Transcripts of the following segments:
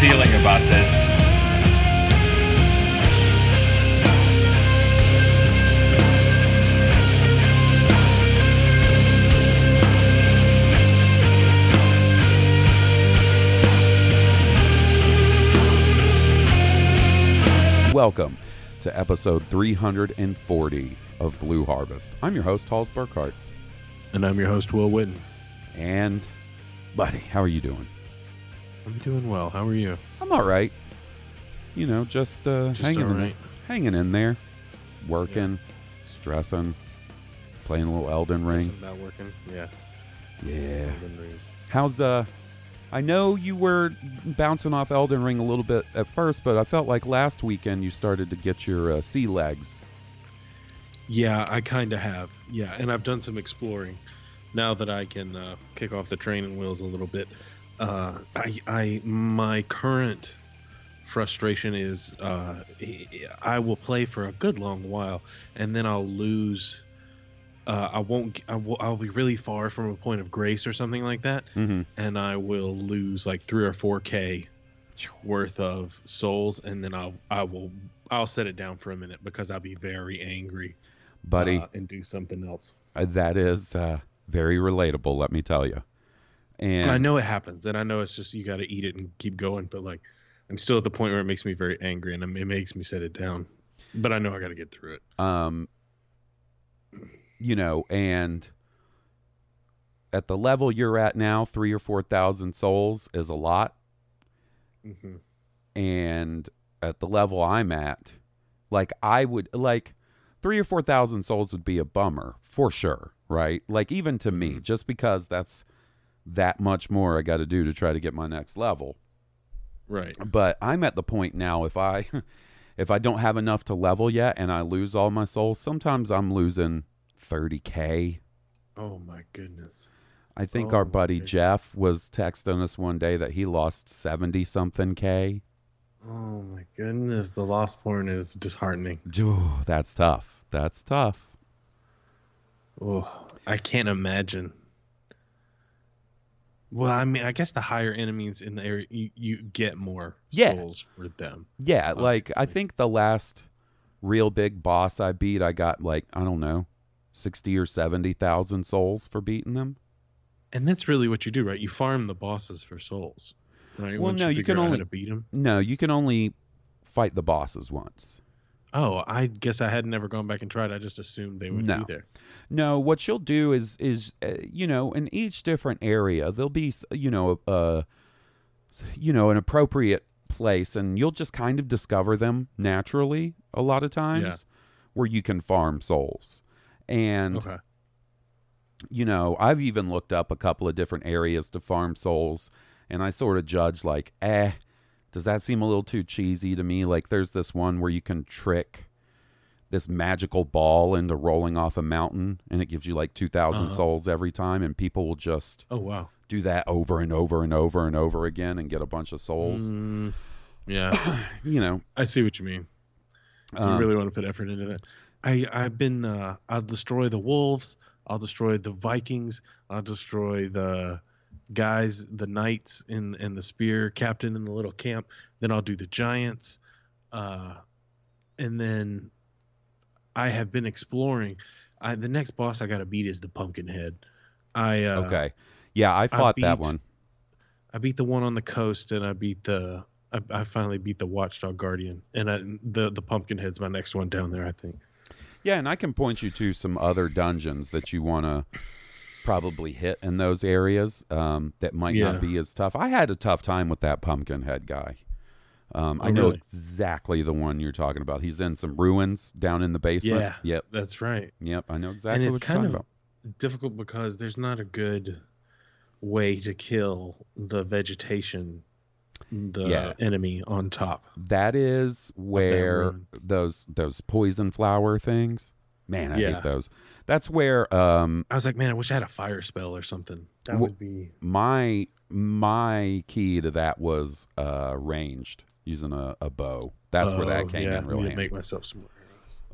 Feeling about this. Welcome to episode 340 of Blue Harvest. I'm your host, Halls Burkhart. And I'm your host, Will Witten. And, buddy, how are you doing? I'm doing well. How are you? I'm all right. You know, just, uh, Just hanging, in, right. hanging in there, working, stressing, playing a little Elden Ring. Isn't working? Yeah. Yeah. Elden Ring. How's uh I know you were bouncing off Elden Ring a little bit at first, but I felt like last weekend you started to get your uh, sea legs. Yeah, I kind of have. Yeah, and I've done some exploring. Now that I can uh, kick off the training wheels a little bit, uh, I, I, my current frustration is uh, I will play for a good long while, and then I'll lose. Uh, I won't. I will, I'll be really far from a point of grace or something like that, Mm-hmm. and I will lose like three or four k worth of souls, and then I'll I will I'll set it down for a minute because I'll be very angry, Buddy, uh, and do something else. uh, that is uh, very relatable, let me tell you. And I know it happens, and I know it's just you got to eat it and keep going. But like, I'm still at the point where it makes me very angry, and it makes me set it down. But I know I got to get through it. um you know, and at the level you're at now, 3 or 4,000 souls is a lot. Mm-hmm. and at the level I'm at, like I would like three or four thousand souls would be a bummer for sure, right? Like even to me, Mhm. just because that's that much more I got to do to try to get my next level. Right. But I'm at the point now if I if I don't have enough to level yet and I lose all my souls, sometimes I'm losing 30k. Oh my goodness. I think Oh our buddy goodness. Jeff was texting us one day that he lost 70 something k. Oh my goodness. The lost porn is disheartening. Ooh, That's tough. That's tough. Oh, I can't imagine. Well, I mean, I guess the higher enemies in the area, you, you get more Yeah. souls for them. Yeah, like I think the last real big boss I beat, I got like I don't know, sixty or seventy thousand souls for beating them. And that's really what you do, right? You farm the bosses for souls, right? Well, Once no, you figure can only- beat them. No, you can only fight the bosses once. Oh, I guess I had never gone back and tried. I just assumed they would No. be there. No, what you'll do is is uh, you know in each different area there'll be you know uh you know an appropriate place and you'll just kind of discover them naturally a lot of times where you can farm souls and Okay. you know, I've even looked up a couple of different areas to farm souls, and I sort of judge like, eh, does that seem a little too cheesy to me? Like, there's this one where you can trick this magical ball into rolling off a mountain, and it gives you like 2,000 Uh-huh. souls every time, and people will just Oh wow. do that over and over and over and over again and get a bunch of souls. Mm, yeah, You know, I see what you mean. You um, really want to put effort into that. I I've been uh, I'll destroy the wolves. I'll destroy the Vikings. I'll destroy the guys, the knights in and the spear captain in the little camp. Then I'll do the giants, uh, and then I have been exploring. I, the next boss I got to beat is the pumpkin head. I uh, okay. Yeah, I fought that beat- one. I beat the one on the coast, and I beat the. I, I finally beat the Watchdog Guardian, and I, the the pumpkin head's my next one down there. I think. Yeah, and I can point you to some other dungeons that you want to probably hit in those areas um, that might Yeah. not be as tough. I had a tough time with that pumpkin head guy. Um, I Oh, know really? exactly the one you're talking about. He's in some ruins down in the basement. Yeah. Yep. That's right. Yep. I know exactly and it's what you're kind talking of about. difficult because there's not a good way to kill the vegetation, the Yeah. enemy on top. That is where those those poison flower things. Man, I Yeah. hate those. That's where um, I was like, man, I wish I had a fire spell or something. That Wh- would be my my key to that was uh, ranged using a, a bow. That's where Oh, that came yeah, in really. I need handy. make myself some more.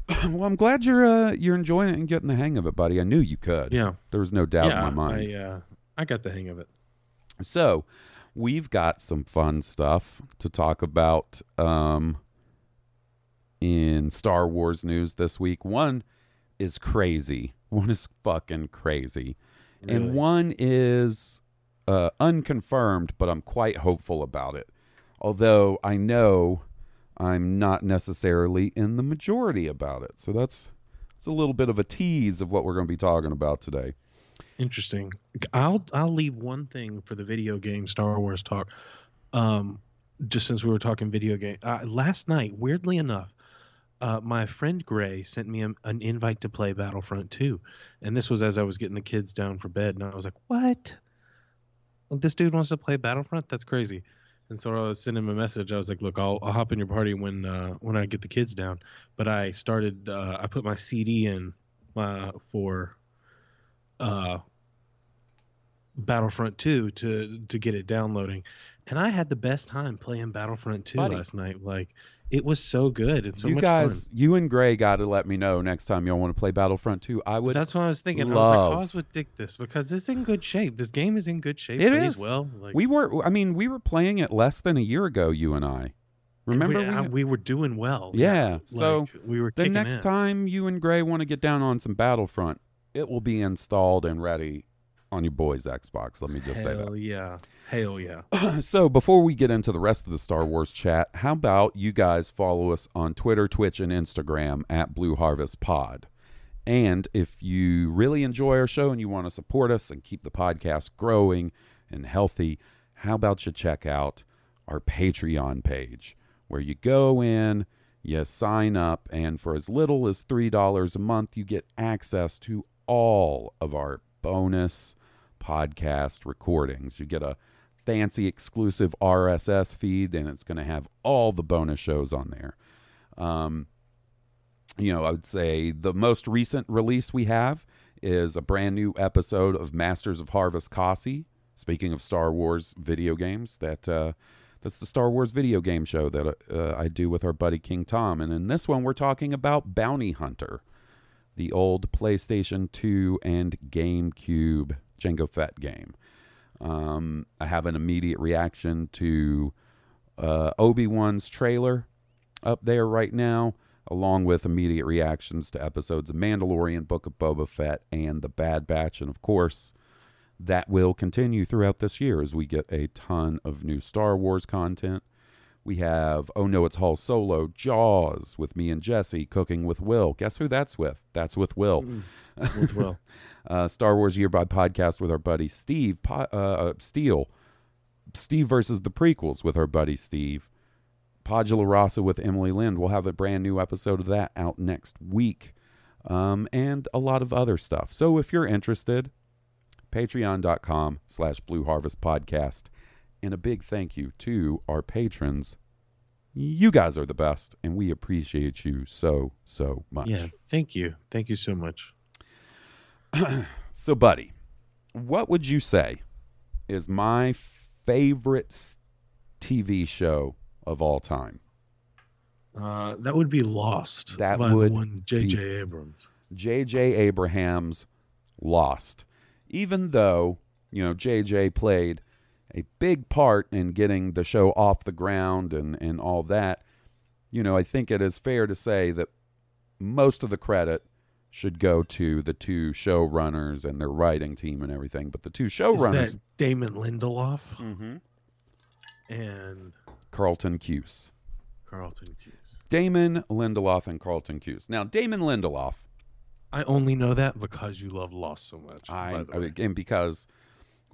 well, I'm glad you're uh, you're enjoying it and getting the hang of it, buddy. I knew you could. Yeah, There was no doubt yeah. in my mind. I uh, I got the hang of it. So, we've got some fun stuff to talk about um, in Star Wars news this week. One is crazy. One is fucking crazy. Really. And one is uh, unconfirmed, but I'm quite hopeful about it. Although I know I'm not necessarily in the majority about it. So that's it's a little bit of a tease of what we're going to be talking about today. Interesting. I'll I'll leave one thing for the video game Star Wars talk. Um, just since we were talking video game, uh, last night, weirdly enough, uh, my friend Gray sent me a, an invite to play Battlefront 2, and this was as I was getting the kids down for bed, and I was like, "What? This dude wants to play Battlefront? That's crazy." And so I was sending him a message. I was like, "Look, I'll, I'll hop in your party when uh, when I get the kids down." But I started. Uh, I put my CD in uh, for uh, Battlefront 2 to to get it downloading, and I had the best time playing Battlefront 2 Buddy. last night. Like it was so good. It's so you guys, fun. you and Gray got to let me know next time y'all want to play Battlefront 2. I would. That's what I was thinking. I was like, love- Oz would dig this because this is in good shape. This game is in good shape. It is. well. Like, we were. I mean, we were playing it less than a year ago. You and I. Remember? we, we- uh, we were doing well. Yeah, so we were the next ass. time you and Gray want to get down on some Battlefront, it will be installed and ready on your boy's Xbox. Let me just say that. Hell yeah. Hell yeah. so before we get into the rest of the Star Wars chat, how about you guys follow us on Twitter, Twitch, and Instagram at Blue Harvest Pod. And if you really enjoy our show and you want to support us and keep the podcast growing and healthy, how about you check out our Patreon page where you go in, you sign up, and for as little as $3 a month, you get access to all of our bonus podcast recordings. You get a fancy exclusive RSS feed, and it's going to have all the bonus shows on there. Um, you know, I would say the most recent release we have is a brand new episode of Masters of Harvest Kasi. Speaking of Star Wars video games, that uh, that's the Star Wars video game show that uh, I do with our buddy King Tom, and in this one we're talking about Bounty Hunter, the old PlayStation 2 and GameCube Jango Fett game. Um, I have an immediate reaction to uh, Obi Wan's trailer up there right now, along with immediate reactions to episodes of Mandalorian, Book of Boba Fett, and The Bad Batch. And of course, that will continue throughout this year as we get a ton of new Star Wars content. We have Oh No, It's Hall Solo, Jaws with me and Jesse, Cooking with Will. Guess who that's with? That's with Will. With Will. uh, Star Wars Year by podcast with our buddy Steve po- uh, uh, Steele. Steve versus the prequels with our buddy Steve. Podula Rasa with Emily Lind. We'll have a brand new episode of that out next week. Um, and a lot of other stuff. So if you're interested, patreon.com slash blue harvest podcast. And a big thank you to our patrons. You guys are the best, and we appreciate you so, so much. Yeah. Thank you. Thank you so much. So, buddy, what would you say is my favorite TV show of all time? Uh, that would be Lost. That would one J.J. Abrams. J.J. Abrams Lost. Even though you know, JJ played a big part in getting the show off the ground and, and all that, you know, I think it is fair to say that most of the credit should go to the two showrunners and their writing team and everything. But the two Is showrunners, Damon Lindelof Mhm. and Carlton Cuse. Carlton Cuse? Damon Lindelof and Carlton Cuse. Now, Damon Lindelof, I only know that because you love Lost so much. I, I and because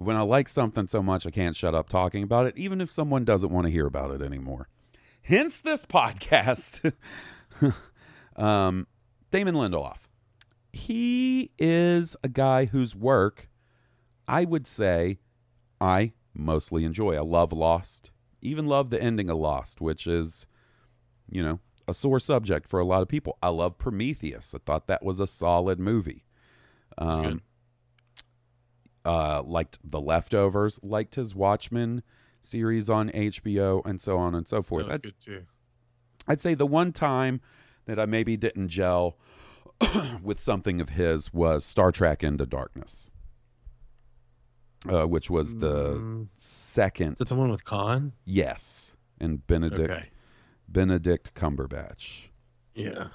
when I like something so much, I can't shut up talking about it, even if someone doesn't want to hear about it anymore. Hence this podcast. um, Damon Lindelof. He is a guy whose work I would say I mostly enjoy. I love Lost, even love the ending of Lost, which is, you know, a sore subject for a lot of people. I love Prometheus. I thought that was a solid movie. Um. Uh, liked The Leftovers, liked his Watchmen series on HBO, and so on and so forth. That was I'd, good too. I'd say the one time that I maybe didn't gel with something of his was Star Trek Into Darkness, uh, which was the Mm, second. is that the one with Khan? Yes, and Benedict Okay. Benedict Cumberbatch. Yeah.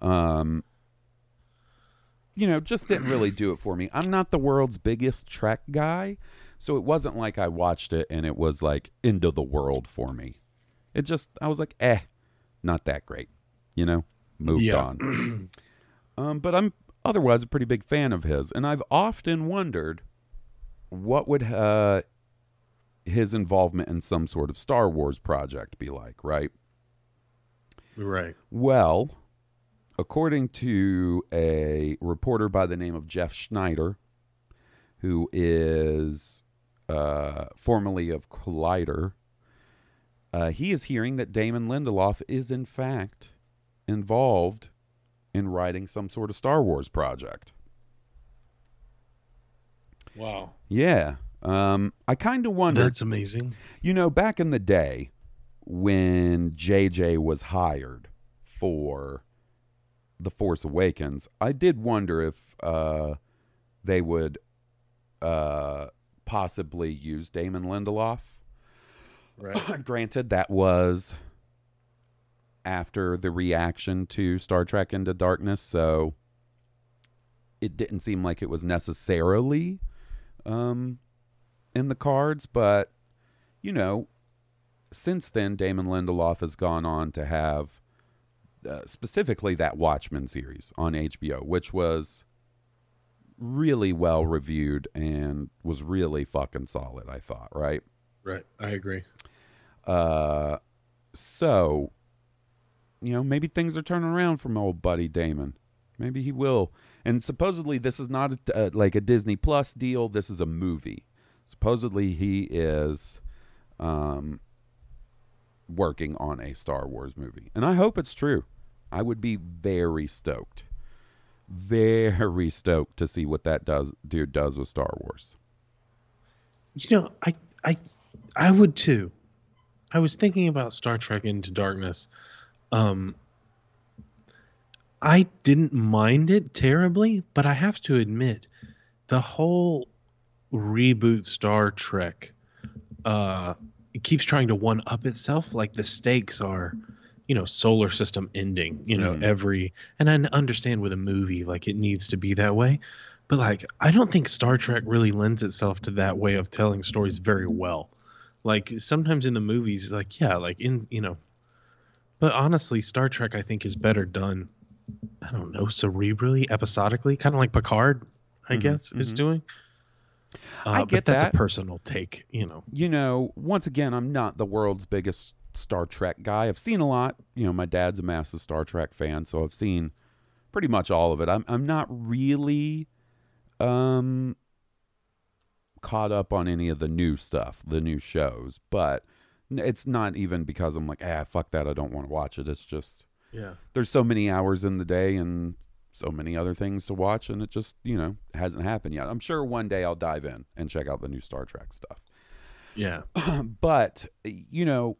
um you know just didn't really do it for me. I'm not the world's biggest trek guy so it wasn't like i watched it and it was like into the world for me. It just i was like eh not that great you know? Moved Yeah. on. Um but i'm otherwise a pretty big fan of his and i've often wondered what would uh his involvement in some sort of star wars project be like right? Right. well, according to a reporter by the name of Jeff Sneider, who is uh, formerly of Collider, uh, he is hearing that Damon Lindelof is in fact involved in writing some sort of Star Wars project. Wow. Yeah. Um, I kind of wonder. That's amazing. You know, back in the day when JJ was hired for The Force Awakens, I did wonder if uh, they would uh, possibly use Damon Lindelof. Right. Granted, that was after the reaction to Star Trek Into Darkness, so it didn't seem like it was necessarily um, in the cards, but you know, since then, Damon Lindelof has gone on to have uh, specifically that Watchmen series on HBO, which was really well reviewed and was really fucking solid, I thought, right? right. I agree. Uh, so, you know, maybe things are turning around from old buddy Damon. Maybe he will. And supposedly, this is not a, uh, like a Disney Plus deal. This is a movie. Supposedly, he is um, working on a Star Wars movie, and I hope it's true. I would be very stoked, very stoked to see what that does dude does with Star Wars. You know, I I I would too. I was thinking about Star Trek Into Darkness. Um I didn't mind it terribly, but I have to admit the whole reboot Star Trek uh it keeps trying to one up itself like the stakes are you know solar system ending you know Mhm. every and i understand with a movie like it needs to be that way but like i don't think star trek really lends itself to that way of telling stories very well like sometimes in the movies like yeah like in you know but honestly star trek i think is better done i don't know cerebrally episodically kind of like picard i Mhm, guess is mhm. doing uh, I but get that's that. a personal take you know you know, once again, I'm not the world's biggest Star Trek guy. I've seen a lot. You know, my dad's a massive Star Trek fan, so I've seen pretty much all of it. I'm I'm not really um caught up on any of the new stuff, the new shows, but it's not even because I'm like, ah, fuck that, I don't want to watch it. It's just yeah there's so many hours in the day and so many other things to watch and it just, you know, hasn't happened yet. I'm sure one day I'll dive in and check out the new Star Trek stuff yeah but you know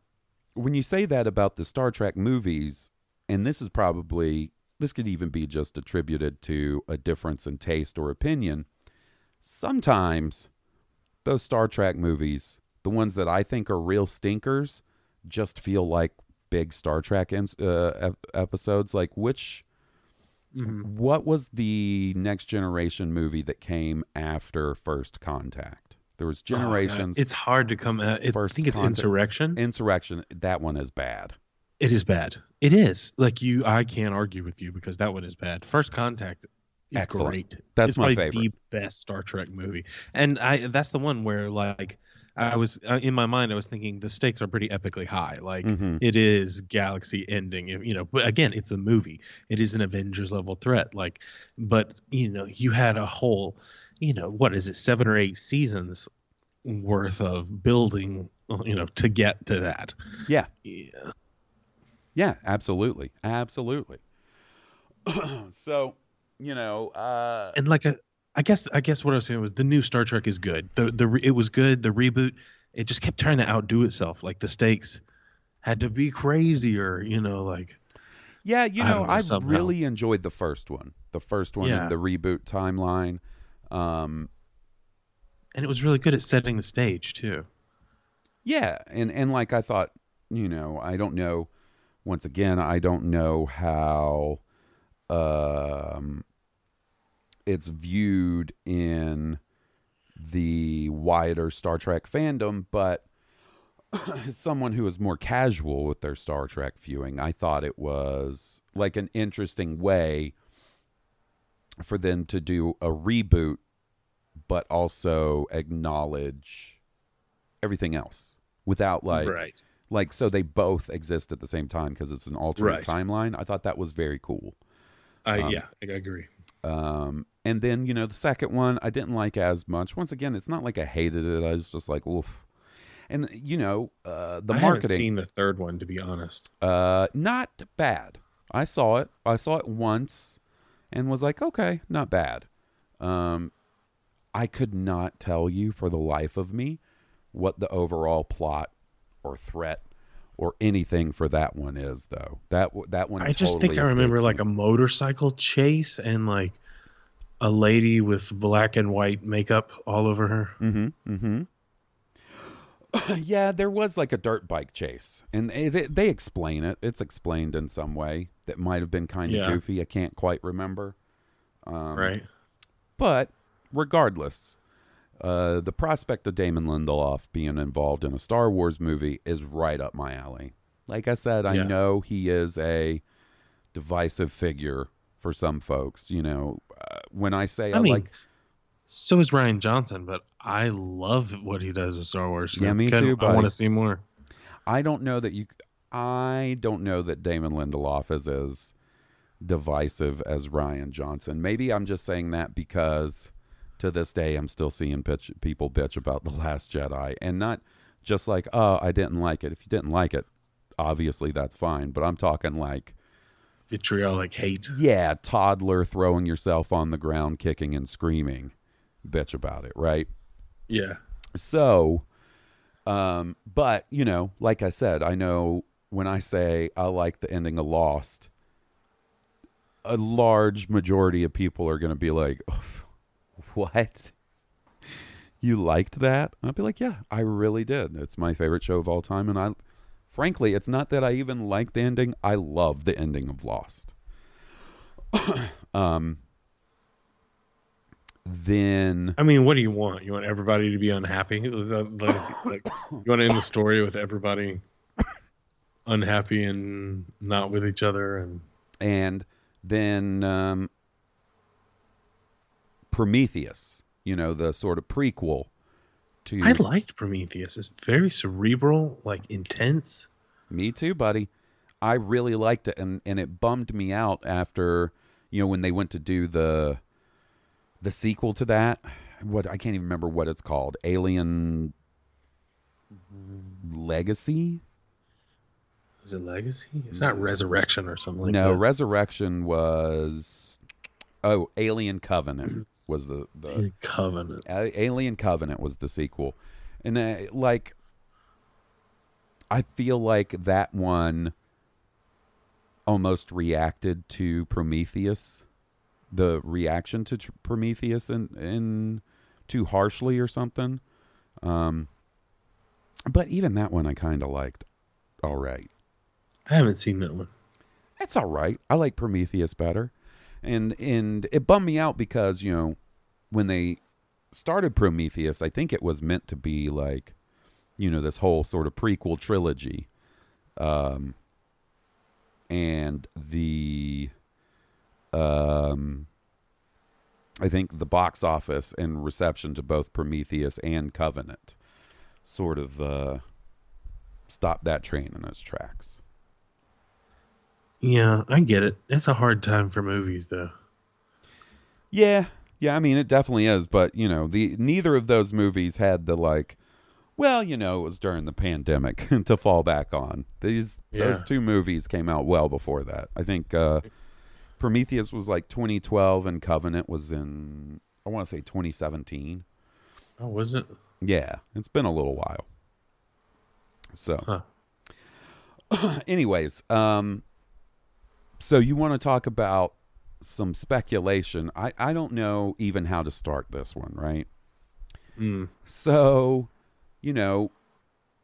when you say that about the star trek movies and this is probably this could even be just attributed to a difference in taste or opinion sometimes those Star Trek movies, the ones that I think are real stinkers, just feel like big Star Trek em- uh, ep- episodes. Like which, Mm-hmm. what was the Next Generation movie that came after First Contact? There was Oh, Generations, it's hard to come. Uh, it, I think it's Contact- Insurrection. Insurrection. That one is bad. It is bad. It is. Like you, I can't argue with you because that one is bad. First Contact is Excellent. great. That's it's my favorite. the best Star Trek movie, and I that's the one where like I was uh, in my mind I was thinking the stakes are pretty epically high. Like Mhm. it is galaxy ending. You know, but again, it's a movie. It is an Avengers level threat. Like, but you know, you had a whole, you know, what is it, seven or eight seasons worth of building, you know, to get to that. Yeah. Yeah. Yeah, absolutely. Absolutely. so, you know, uh and like a, I guess I guess what I was saying was the new Star Trek is good. The the it was good. The reboot it just kept trying to outdo itself. Like the stakes had to be crazier. You know, like yeah, you know, don't know, I really enjoyed the first one. The first one in the reboot timeline. Um and it was really good at setting the stage too. yeah, and and like I thought, you know, I don't know once again, I don't know how um it's viewed in the wider Star Trek fandom, but as someone who is more casual with their Star Trek viewing, I thought it was like an interesting way for them to do a reboot, but also acknowledge everything else without like right. like so they both exist at the same time because it's an alternate Right. timeline. I thought that was very cool. I um, yeah, I agree. Um, and then you know the second one I didn't like as much. Once again, it's not like I hated it. I was just like, oof. And you know uh, the I marketing, seen the third one to be honest. uh, not bad. I saw it. I saw it once, and was like, okay, not bad. Um, I could not tell you for the life of me what the overall plot or threat or anything for that one is, though. That that one. I just totally think I remember escapes like a motorcycle chase and like a lady with black and white makeup all over her. Mm-hmm. Mm-hmm. yeah, there was like a dirt bike chase, and they- they explain it. It's explained in some way that might have been kind of Yeah. goofy. I can't quite remember. Um, right. But regardless, uh, the prospect of Damon Lindelof being involved in a Star Wars movie is right up my alley. Like I said, I Yeah. know he is a divisive figure for some folks. You know, uh, when I say I, I mean, like so is Rian Johnson, but I love what he does with Star Wars. Yeah, me too, I want to see more. I don't know that you. I don't know that Damon Lindelof is as divisive as Rian Johnson. Maybe I'm just saying that because to this day I'm still seeing pitch, people bitch about the Last Jedi, and not just like, oh, I didn't like it. If you didn't like it, obviously that's fine. But I'm talking like, Vitriolic hate. yeah, toddler throwing yourself on the ground, kicking and screaming, bitch about it, right? Yeah. So, um, but you know, like I said, I know when I say I like the ending of Lost, a large majority of people are going to be like, "What? You liked that?" I'll be like, "Yeah, I really did. It's my favorite show of all time." And I, frankly, it's not that I even like the ending. I love the ending of Lost. um. Then I mean, what do you want? You want everybody to be unhappy? Like, like, you want to end the story with everybody unhappy and not with each other? And and then um, Prometheus, you know, the sort of prequel to I liked Prometheus. It's very cerebral, like intense. me too, buddy. I really liked it, and and it bummed me out after you know when they went to do the the sequel to that. What I can't even remember what it's called. Alien Legacy. Is it Legacy? It's not Resurrection or something like no, that. Resurrection was oh Alien Covenant was the the Covenant. Alien Covenant was the sequel, and uh, like, I feel like that one almost reacted to Prometheus, the reaction to tr- Prometheus, in in too harshly or something. Um, but even that one I kind of liked. All right. I haven't seen that one. That's all right. I like Prometheus better. And and it bummed me out because, you know, when they started Prometheus, I think it was meant to be like, you know, this whole sort of prequel trilogy. Um and the um I think the box office and reception to both Prometheus and Covenant sort of uh stopped that train in its tracks. Yeah, I get it. It's a hard time for movies, though. Yeah, yeah. I mean, it definitely is. But you know, the neither of those movies had the like. Well, you know, it was during the pandemic to fall back on. These those two movies came out well before that. I think uh, Prometheus was like 2012, and Covenant was in I want to say 2017. Oh, was it? Yeah, it's been a little while. So, Huh. anyways, um, so you want to talk about some speculation? I I don't know even how to start this one, right? Mm. So, you know,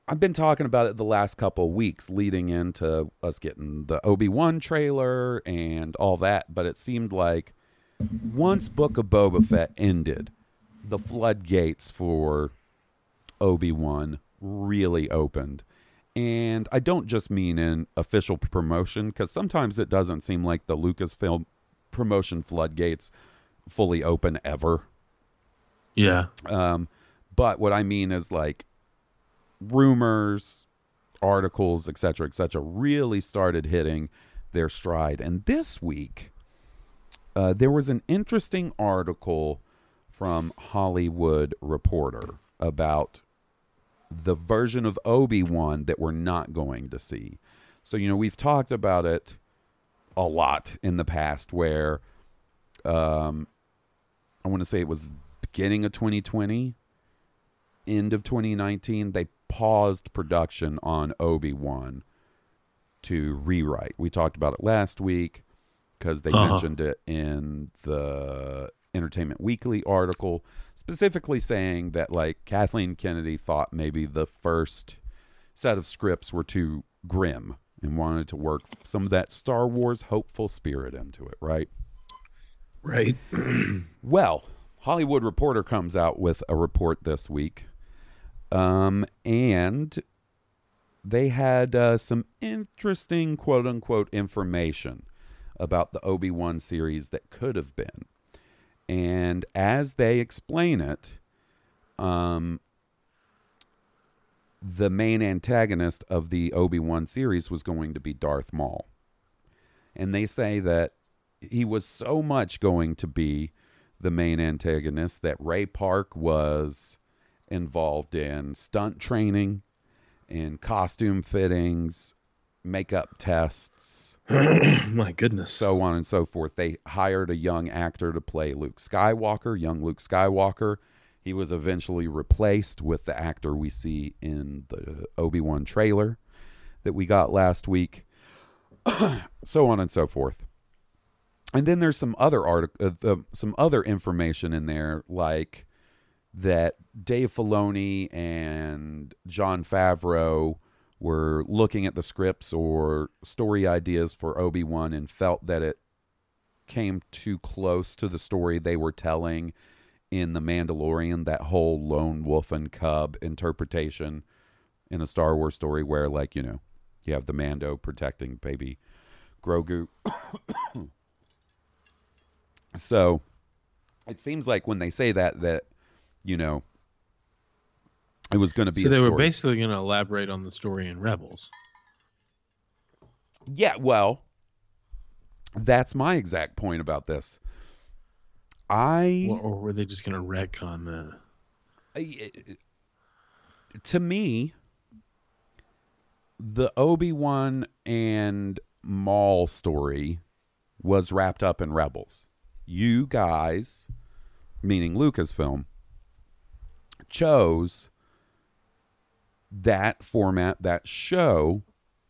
I've been talking about it the last couple of weeks leading into us getting the Obi Wan trailer and all that, but it seemed like once Book of Boba Fett ended, the floodgates for Obi Wan really opened. And I don't just mean in official promotion, because sometimes it doesn't seem like the Lucasfilm promotion floodgates fully open ever. Yeah. Um, but what I mean is like rumors, articles, et cetera, et cetera, really started hitting their stride. And this week, uh, there was an interesting article from Hollywood Reporter about the version of Obi Wan that we're not going to see. So, you know, we've talked about it a lot in the past where um, I want to say it was beginning of 2020, end of 2019, they paused production on Obi Wan to rewrite. We talked about it last week because they Uh-huh. mentioned it in the Entertainment Weekly article, specifically saying that like Kathleen Kennedy thought maybe the first set of scripts were too grim and wanted to work some of that Star Wars hopeful spirit into it, right? Right. Well, Hollywood Reporter comes out with a report this week, um, and they had uh, some interesting "quote unquote" information about the Obi Wan series that could have been. And as they explain it, um, the main antagonist of the Obi Wan series was going to be Darth Maul. And they say that he was so much going to be the main antagonist that Ray Park was involved in stunt training and costume fittings, makeup tests, My goodness. so on and so forth. They hired a young actor to play Luke Skywalker, young Luke Skywalker. He was eventually replaced with the actor we see in the Obi Wan trailer that we got last week, so on and so forth. And then there's some other artic- uh, the, some other information in there, like that Dave Filoni and Jon Favreau were looking at the scripts or story ideas for Obi Wan and felt that it came too close to the story they were telling in The Mandalorian, that whole lone wolf and cub interpretation in a Star Wars story where, like, you know, you have the Mando protecting baby Grogu. so it seems like when they say that, that, you know, it was going to be So they were basically going to elaborate on the story in Rebels. Yeah, well, that's my exact point about this. I, Or, or were they just going to retcon that? I- eh, eh, to me, the Obi Wan and Maul story was wrapped up in Rebels. You guys, meaning Lucasfilm, chose that format, that show,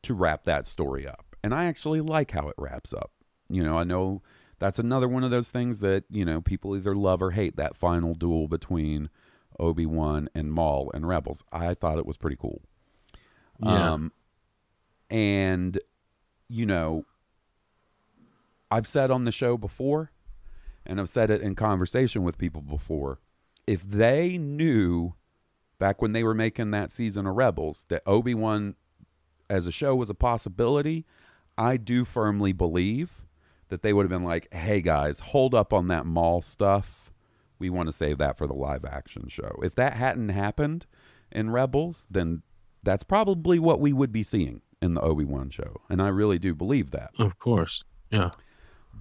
to wrap that story up. And I actually like how it wraps up. You know, I know that's another one of those things that, you know, people either love or hate that final duel between Obi Wan and Maul and Rebels. I thought it was pretty cool. Yeah. Um, and you know, I've said on the show before, and I've said it in conversation with people before. If they knew back when they were making that season of Rebels that Obi Wan as a show was a possibility, I do firmly believe that they would have been like, "Hey guys, hold up on that Maul stuff. We want to save that for the live action show." If that hadn't happened in Rebels, then that's probably what we would be seeing in the Obi Wan show, and I really do believe that. Of course. Yeah.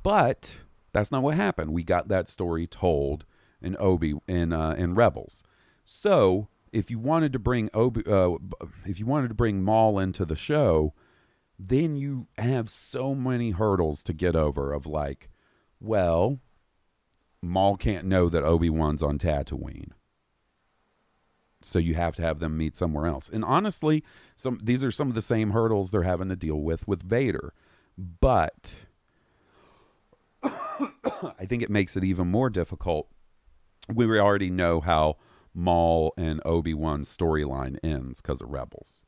But that's not what happened. We got that story told in Obi in uh, in Rebels. So if you wanted to bring Obi, uh, if you wanted to bring Maul into the show, then you have so many hurdles to get over. Of like, well, Maul can't know that Obi Wan's on Tatooine. So you have to have them meet somewhere else. And honestly, some these are some of the same hurdles they're having to deal with with Vader. But I think it makes it even more difficult. We already know how Maul and Obi Wan storyline ends because of Rebels.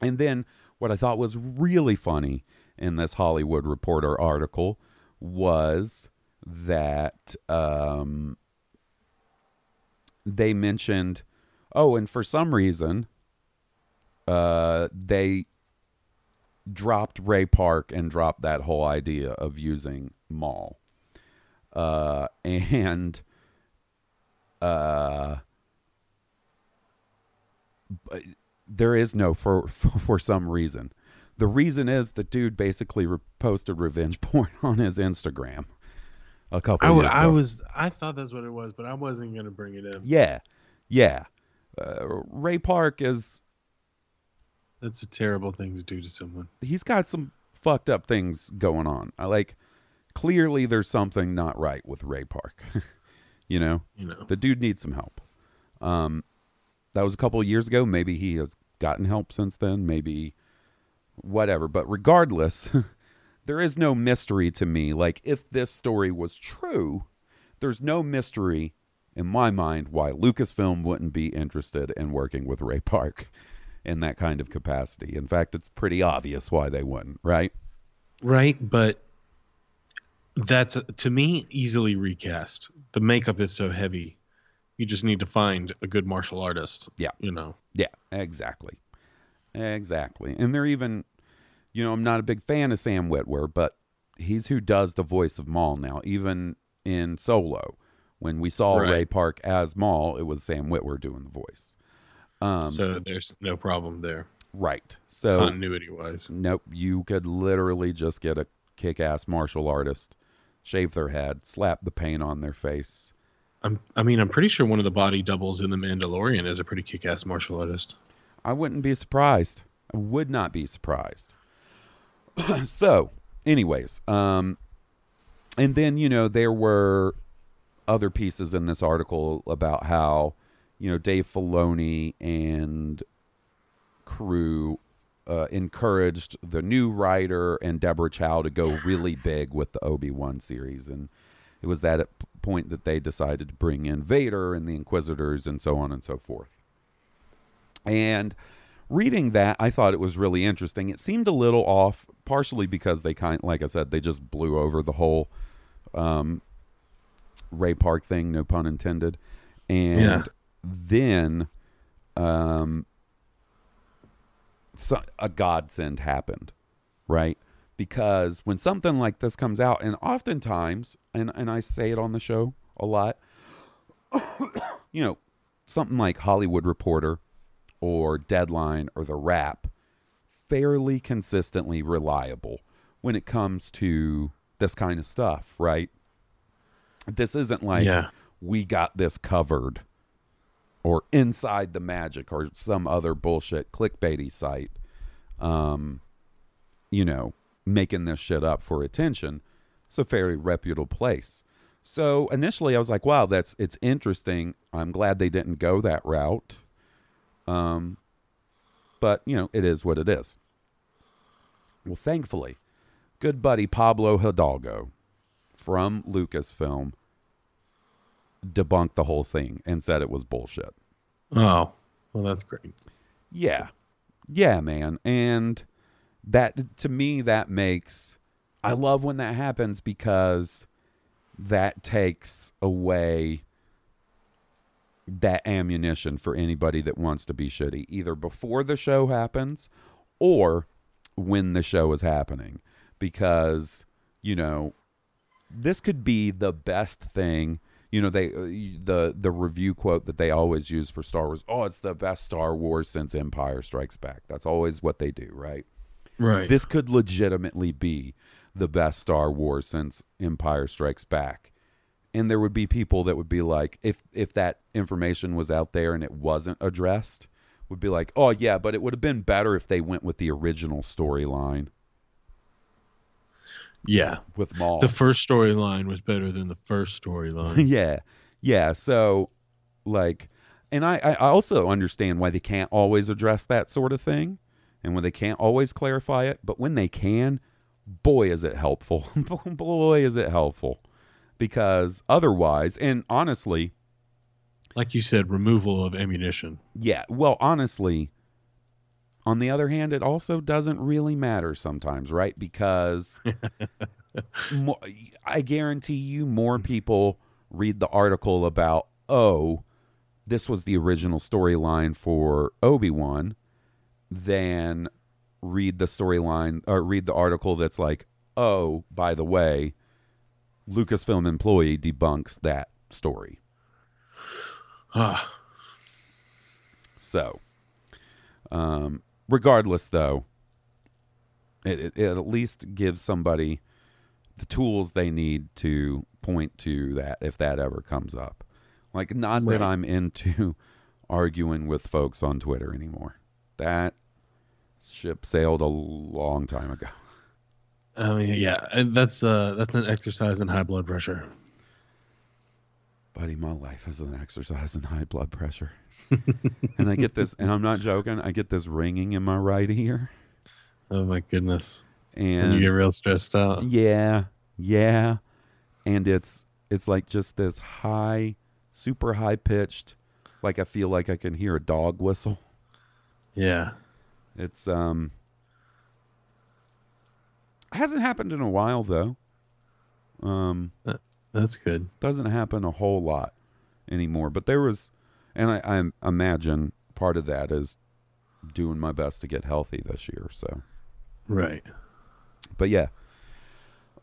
And then what I thought was really funny in this Hollywood Reporter article was that um, they mentioned, oh, and for some reason, uh, they dropped Ray Park and dropped that whole idea of using Maul. Uh, and uh, but there is no for, for for some reason. The reason is the dude basically re- posted revenge porn on his Instagram a couple I, w- years I was I thought that's what it was, but I wasn't gonna bring it in. yeah, yeah. Uh, Ray Park is That's a terrible thing to do to someone. he's got some fucked up things going on. I like clearly there's something not right with Ray Park. you know, You know. the dude needs some help. Um, that was a couple of years ago. Maybe he has gotten help since then. Maybe whatever. But regardless, there is no mystery to me. Like if this story was true, there's no mystery in my mind why Lucasfilm wouldn't be interested in working with Ray Park in that kind of capacity. In fact, it's pretty obvious why they wouldn't, right? Right, but that's to me easily recast. The makeup is so heavy. You just need to find a good martial artist. Yeah. You know. Yeah, exactly. Exactly. And they're even, you know, I'm not a big fan of Sam Witwer, but he's who does the voice of Maul now. Even in Solo, when we saw Right. Ray Park as Maul, it was Sam Witwer doing the voice. Um, so there's no problem there, right. So, continuity wise. nope, you could literally just get a kick ass martial artist, shave their head, slap the paint on their face. I'm, I mean, I'm pretty sure one of the body doubles in The Mandalorian is a pretty kick-ass martial artist. I wouldn't be surprised. I would not be surprised. so, anyways, um, and then you know there were other pieces in this article about how you know Dave Filoni and crew uh, encouraged the new writer and Deborah Chow to go really big with the Obi Wan series, and it was that point that they decided to bring in Vader and the Inquisitors and so on and so forth. And reading that, I thought it was really interesting. It seemed a little off, partially because they kind, like I said, they just blew over the whole um, Ray Park thing, no pun intended. And Yeah. then, um, so, a godsend happened, right? Because when something like this comes out, and oftentimes, and and I say it on the show a lot, you know, something like Hollywood Reporter or Deadline or The Wrap, fairly consistently reliable when it comes to this kind of stuff, right? This isn't like Yeah. we got this covered or inside the magic or some other bullshit clickbaity site um you know making this shit up for attention it's a fairly reputable place. So initially i was like wow that's it's interesting. I'm glad they didn't go that route. Um but you know it is what it is. Well thankfully good buddy pablo hidalgo from lucasfilm debunked the whole thing and said it was bullshit. Oh, well, that's great. Yeah. Yeah, man. And that to me that makes I love when that happens because that takes away that ammunition for anybody that wants to be shitty either before the show happens or when the show is happening because you know this could be the best thing you know they uh, the the review quote that they always use for Star Wars oh it's the best Star Wars since Empire Strikes Back that's always what they do right Right. this could legitimately be the best Star Wars since Empire Strikes Back. And there would be people that would be like, if if that information was out there and it wasn't addressed, would be like, oh yeah, but it would have been better if they went with the original storyline yeah. with Maul. The first storyline was better than the first storyline. yeah, yeah. So, like, and I, I also understand why they can't always address that sort of thing, and when they can't always clarify it. But when they can, boy, is it helpful. boy, is it helpful, because otherwise, and honestly, like you said, removal of ammunition. yeah. Well, honestly, on the other hand, it also doesn't really matter sometimes, right? Because mo- I guarantee you more people read the article about, oh, this was the original storyline for Obi Wan than read the storyline or read the article that's like, oh, by the way, Lucasfilm employee debunks that story. So, um, regardless, though, it, it, it at least gives somebody the tools they need to point to that if that ever comes up. Like, not that I'm into arguing with folks on Twitter anymore. That ship sailed a long time ago. I mean, yeah, that's uh, that's an exercise in high blood pressure. Buddy, my life is an exercise in high blood pressure. and I get this, and I'm not joking, I get this ringing in my right ear. Oh my goodness! And And you get real stressed out. Yeah, yeah, and it's it's like just this high, super high pitched, like I feel like I can hear a dog whistle. Yeah. It's um, hasn't happened in a while though. Um, That's good. doesn't happen a whole lot anymore. But there was, and I, I imagine part of that is doing my best to get healthy this year. So. Right. but yeah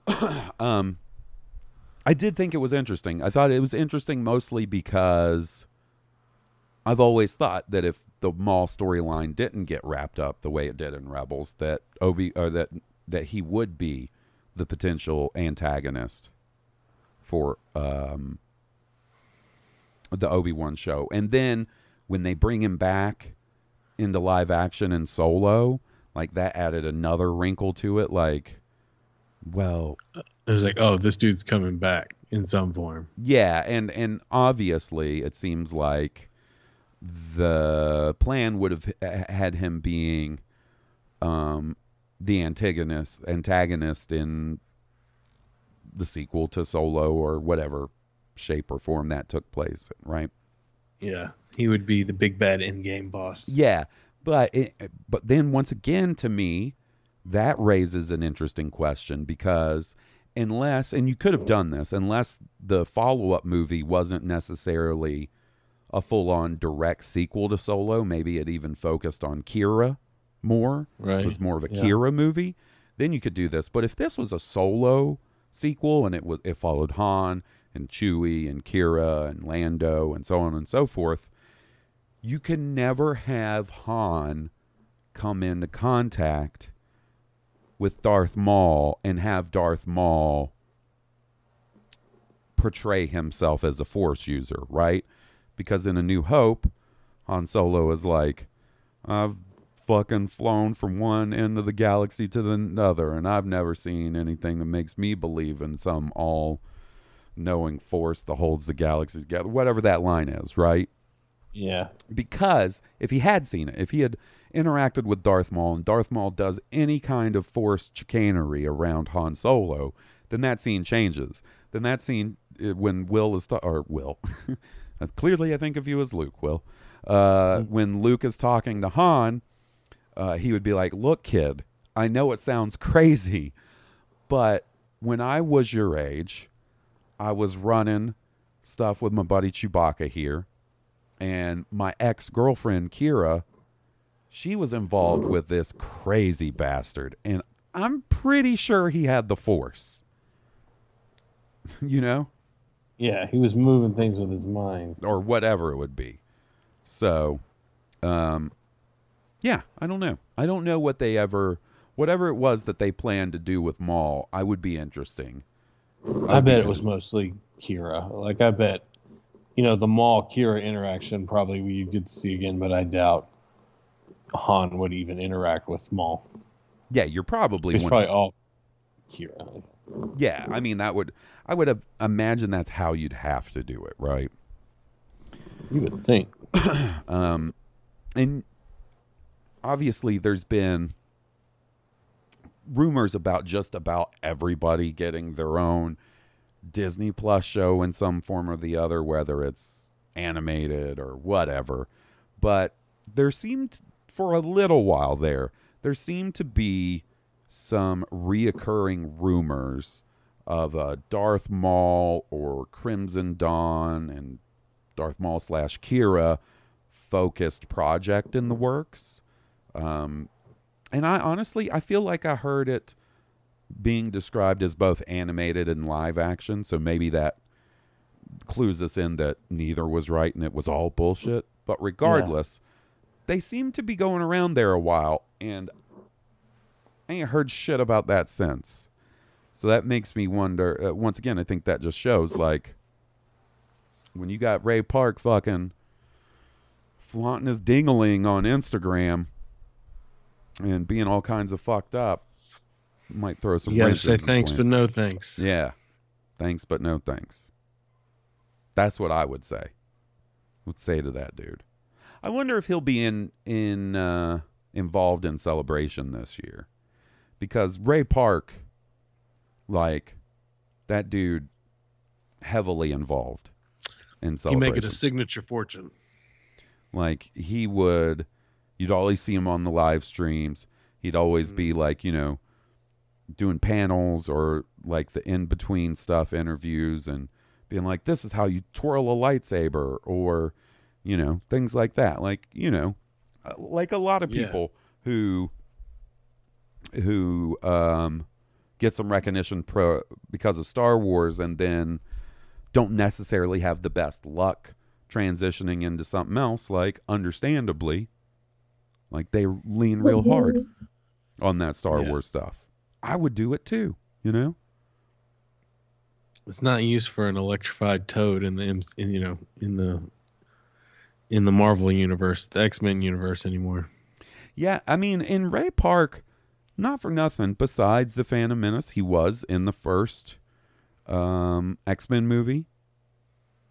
um i did think it was interesting i thought it was interesting mostly because i've always thought that if the Maul storyline didn't get wrapped up the way it did in rebels that obi or that that he would be the potential antagonist for um the obi-wan show and then when they bring him back into live action and solo like that added another wrinkle to it like well It was like, oh, this dude's coming back in some form. yeah and and obviously it seems like the plan would have had him being um the antagonist antagonist in the sequel to solo or whatever shape or form that took place right Yeah. He would be the big bad in game boss. Yeah, but it, but then once again, to me, that raises an interesting question because unless and you could have done this unless the follow up movie wasn't necessarily a full on direct sequel to Solo, maybe it even focused on Qi'ra more. Right. It was more of a Yeah. Qi'ra movie. Then you could do this. But if this was a Solo sequel and it was it followed Han and Chewie and Qi'ra and Lando and so on and so forth, you can never have Han come into contact with Darth Maul and have Darth Maul portray himself as a force user, right? Because in A New Hope, Han Solo is like, I've fucking flown from one end of the galaxy to the other, and I've never seen anything that makes me believe in some all knowing force that holds the galaxies together. Whatever that line is, right? Yeah. because if he had seen it, if he had interacted with Darth Maul and Darth Maul does any kind of forced chicanery around Han Solo, then that scene changes. Then that scene uh, when Will is ta- or Will. Clearly, I think of you as Luke. Will. Uh, when Luke is talking to Han, uh, he would be like, "Look, kid, I know it sounds crazy, but when I was your age, I was running stuff with my buddy Chewbacca here, and my ex girlfriend Qi'ra, she was involved with this crazy bastard, and I'm pretty sure he had the Force. you know, Yeah, he was moving things with his mind. or whatever it would be. So, um, yeah, I don't know. I don't know what they ever, whatever it was that they planned to do with Maul. I would be interesting. I bet it was mostly Qi'ra. Like I bet, you know, the Maul Qi'ra interaction probably we get to see again, but I doubt Han would even interact with Maul. Yeah, you're probably It's probably all Qi'ra. yeah, I mean that would I would have imagine that's how you'd have to do it, right? You would think. Um, and obviously, there's been rumors about just about everybody getting their own Disney Plus show in some form or the other, whether it's animated or whatever. But there seemed, for a little while there, there seemed to be some reoccurring rumors of a Darth Maul or Crimson Dawn and Darth Maul slash Qi'ra focused project in the works. Um, and I honestly, I feel like I heard it being described as both animated and live action. So maybe that clues us in that neither was right and it was all bullshit. But regardless, they seem to be going around there a while, and I ain't heard shit about that since. So that makes me wonder. Uh, once again, I think that just shows like when you got Ray Park fucking flaunting his dingling on Instagram and being all kinds of fucked up, might throw some. You gotta say thanks, but no thanks. Yeah. Thanks, but no thanks. That's what I would say. Would say to that dude. I wonder if he'll be in in uh, involved in celebration this year, because Ray Park, like that dude, heavily involved in celebration. He make it a signature fortune. Like he would, you'd always see him on the live streams. He'd always be like, you know, doing panels or like the in between stuff, interviews, and being like, "This is how you twirl a lightsaber," or you know, things like that. Like you know, uh, like a lot of Yeah. people who who um get some recognition pro because of Star Wars, and then don't necessarily have the best luck transitioning into something else like understandably like they lean real hard on that Star Yeah. Wars stuff. I would do it too, you know? It's not used for an electrified toad in the in, you know in the in the Marvel universe, the X Men universe anymore. Yeah, I mean in Ray Park, not for nothing, besides the Phantom Menace, he was in the first um X-Men movie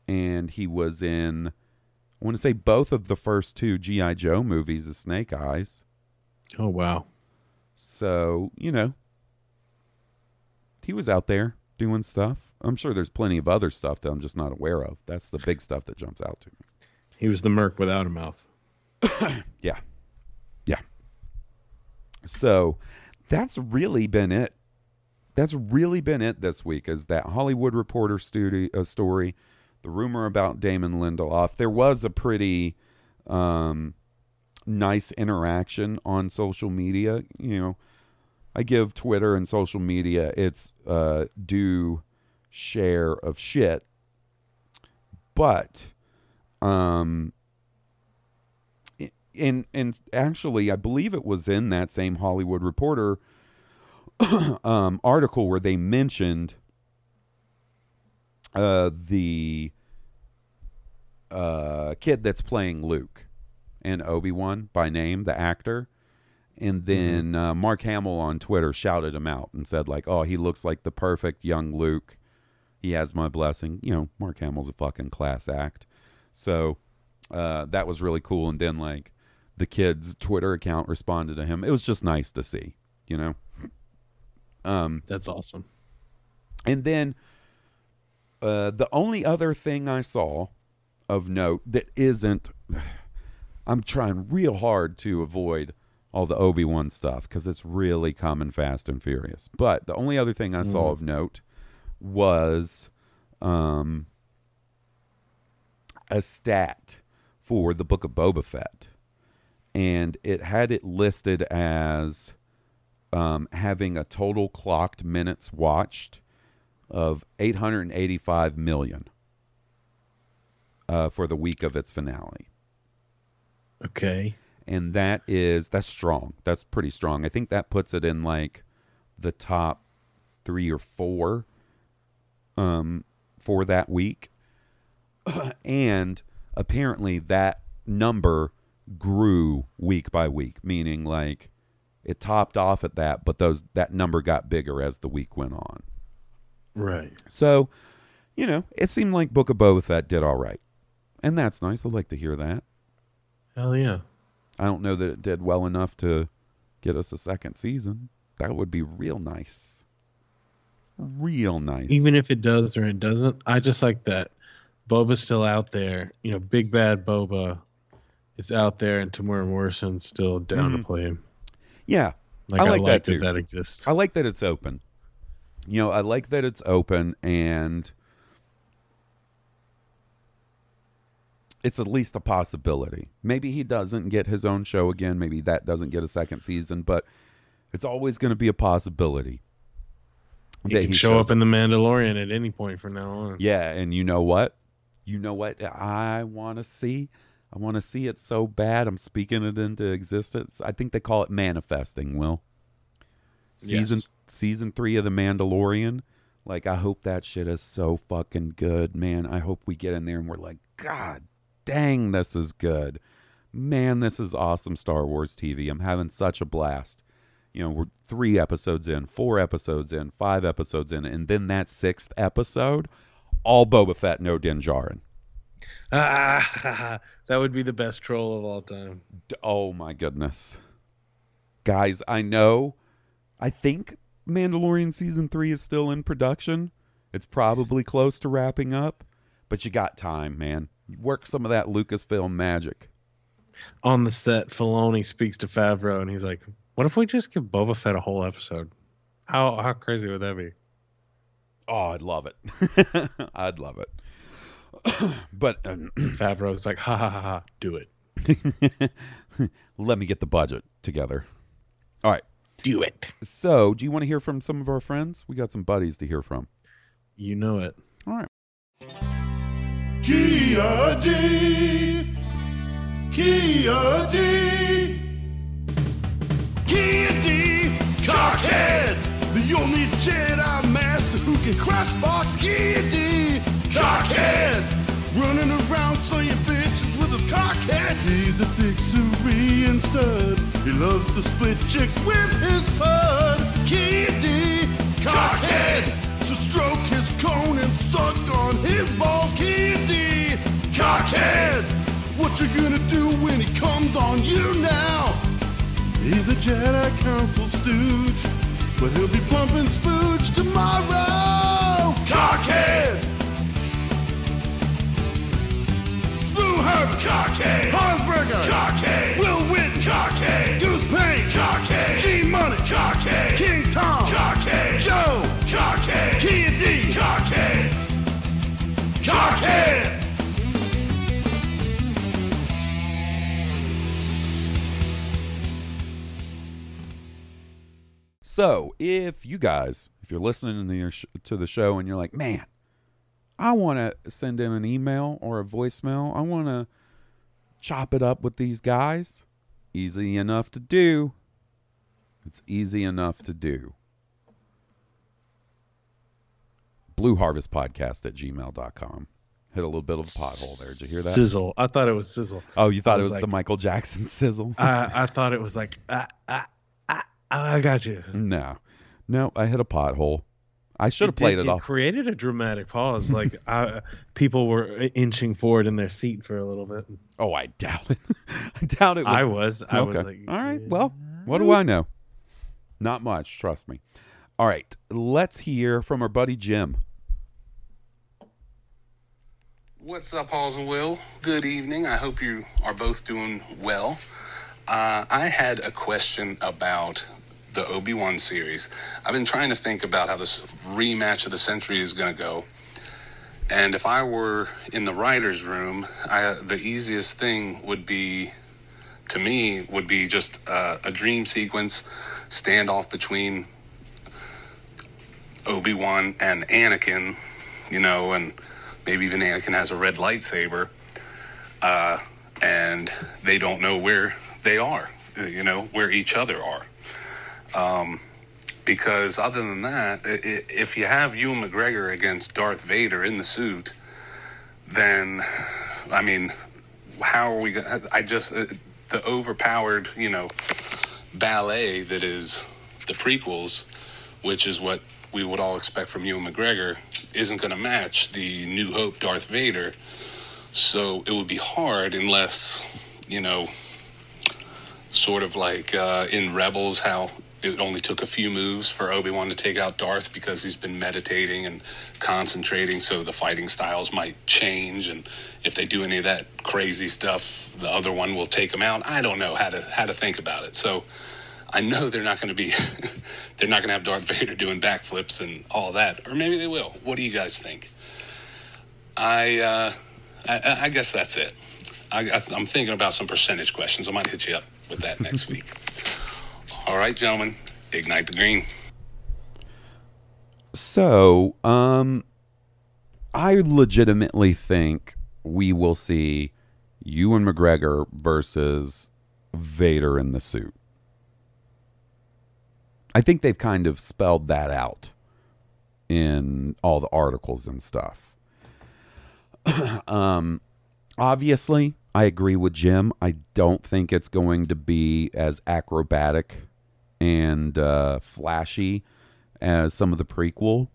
and he was in I want to say both of the first two GI Joe movies as Snake Eyes. Oh wow, So, you know, he was out there doing stuff. I'm sure there's plenty of other stuff that I'm just not aware of. That's the big stuff that jumps out to me. he was the Merc without a mouth. Yeah. Yeah. So that's really been it. That's really been it this week is that Hollywood Reporter studio, uh, story, the rumor about Damon Lindelof. There was a pretty um, nice interaction on social media. You know, I give Twitter and social media its uh, due share of shit. But um, and and actually, I believe it was in that same Hollywood Reporter um, article where they mentioned uh, the uh, kid that's playing Luke and Obi Wan by name, the actor. And then uh, Mark Hamill on Twitter shouted him out and said, like, "Oh, he looks like the perfect young Luke. He has my blessing." You know, Mark Hamill's a fucking class act. So uh, that was really cool. And then like the kid's Twitter account responded to him. It was just nice to see, you know. Um, That's awesome. and then Uh, the only other thing I saw of note that isn't, I'm trying real hard to avoid all the Obi Wan stuff because it's really coming fast and furious. But the only other thing I saw of note was um, a stat for the Book of Boba Fett, and it had it listed as um, having a total clocked minutes watched of 885 million uh, for the week of its finale Okay. and that is that's strong. That's pretty strong. I think that puts it in like the top three or four um, for that week, and apparently that number grew week by week, meaning like it topped off at that, but those that number got bigger as the week went on. Right. So, you know, it seemed like Book of Boba Fett did all right, and that's nice. I'd like to hear that. Hell yeah. I don't know that it did well enough to get us a second season. That would be real nice. Real nice. Even if it does or it doesn't, I just like that Boba's still out there. You know, big bad Boba is out there, and Temuera Morrison's still down Mhm. to play him. yeah, Like I I, like like, that that too. that exists. I like that it's open. You know, I like that it's open and it's at least a possibility. Maybe he doesn't get his own show again. Maybe that doesn't get a second season, but it's always going to be a possibility. He can he show up in the Mandalorian at any point from now on. Yeah, and you know what? You know what I want to see? I want to see it so bad. I'm speaking it into existence. I think they call it manifesting, Will. Season Yes. season 3 of The Mandalorian. Like I hope that shit is so fucking good, man. I hope we get in there and we're like, god dang, this is good. Man, this is awesome Star Wars TV. I'm having such a blast. You know, we're 3 episodes in, 4 episodes in, 5 episodes in, and then that 6th episode all Boba Fett, no Din Djarin. Ah, that would be the best troll of all time. Oh my goodness. Guys, I know I think Mandalorian season 3 is still in production. It's probably close to wrapping up, but you got time, man. Work some of that Lucasfilm magic. On the set, Filoni speaks to Favreau, and he's like, "What if we just give Boba Fett a whole episode? How how crazy would that be?" Oh, I'd love it. I'd love it. but um, Favreau's like, "Ha ha ha ha, do it, let me get the budget together. All right. Do it." So, do you want to hear from some of our friends? We got some buddies to hear from. You know it. All right. Kia D. Kia D. Kia D. Cockhead. The only Jedi Master who can crush box Kia D. Cockhead. Running around slaying bitches with his cockhead. He's a big Syrian stud. He loves to split chicks with his bud. Kia D. Cockhead. So stroke his cone and suck on his balls. D. Cockhead. What you gonna do when he comes on you now? He's a Jedi Council stooge, but he'll be pumping spooge So, if you guys, if you're listening to, your sh- to the show and you're like, man, I want to send in an email or a voicemail, I want to chop it up with these guys, easy enough to do. It's easy enough to do. Blue Harvest Podcast at gmail.com. Hit a little bit of a pothole there. Did you hear that? Sizzle. I thought it was sizzle. Oh, you thought I it was was like- the Michael Jackson sizzle? I I thought it was like, ah ah. I got you. no. No, I hit a pothole. I should have played did- it off. created a dramatic pause. Like I, people were inching forward in their seat for a little bit. Oh, I doubt it. I doubt it. Was, I was. I was like, all right. Well, what do I know? Not much. Trust me. All right. Let's hear from our buddy Jim. What's up, Halls and Will? Good evening. I hope you are both doing well. Uh, I had a question about the Obi Wan series. I've been trying to think about how this rematch of the century is going to go. And if I were in the writer's room, I, the easiest thing would be, to me, would be just a dream sequence standoff between Obi Wan and Anakin, you know, and maybe even Anakin has a red lightsaber, uh, and they don't know where they are, you know, where each other are. Um, because other than that, i- i- if you have Ewan McGregor against Darth Vader in the suit, then, I mean, how are we going to? I just, uh, the overpowered, you know, ballet that is the prequels, which is what we would all expect from Ewan McGregor, isn't going to match the New Hope Darth Vader. So it would be hard unless, you know, sort of like uh, in Rebels, how it only took a few moves for Obi Wan to take out Darth because he's been meditating and concentrating, so the fighting styles might change. And if they do any of that crazy stuff, the other one will take him out. I don't know how to how to think about it. So I know they're not going to be they're not going to have Darth Vader doing backflips and all that, or maybe they will. What do you guys think? I uh, I, I guess that's it. I, I, I'm thinking about some percentage questions. I might hit you up with that next week. All right, gentlemen, ignite the green. So, um, I legitimately think we will see Ewan McGregor versus Vader in the suit. I think they've kind of spelled that out in all the articles and stuff. um, obviously, I agree with Jim. I don't think it's going to be as acrobatic and uh, flashy as some of the prequel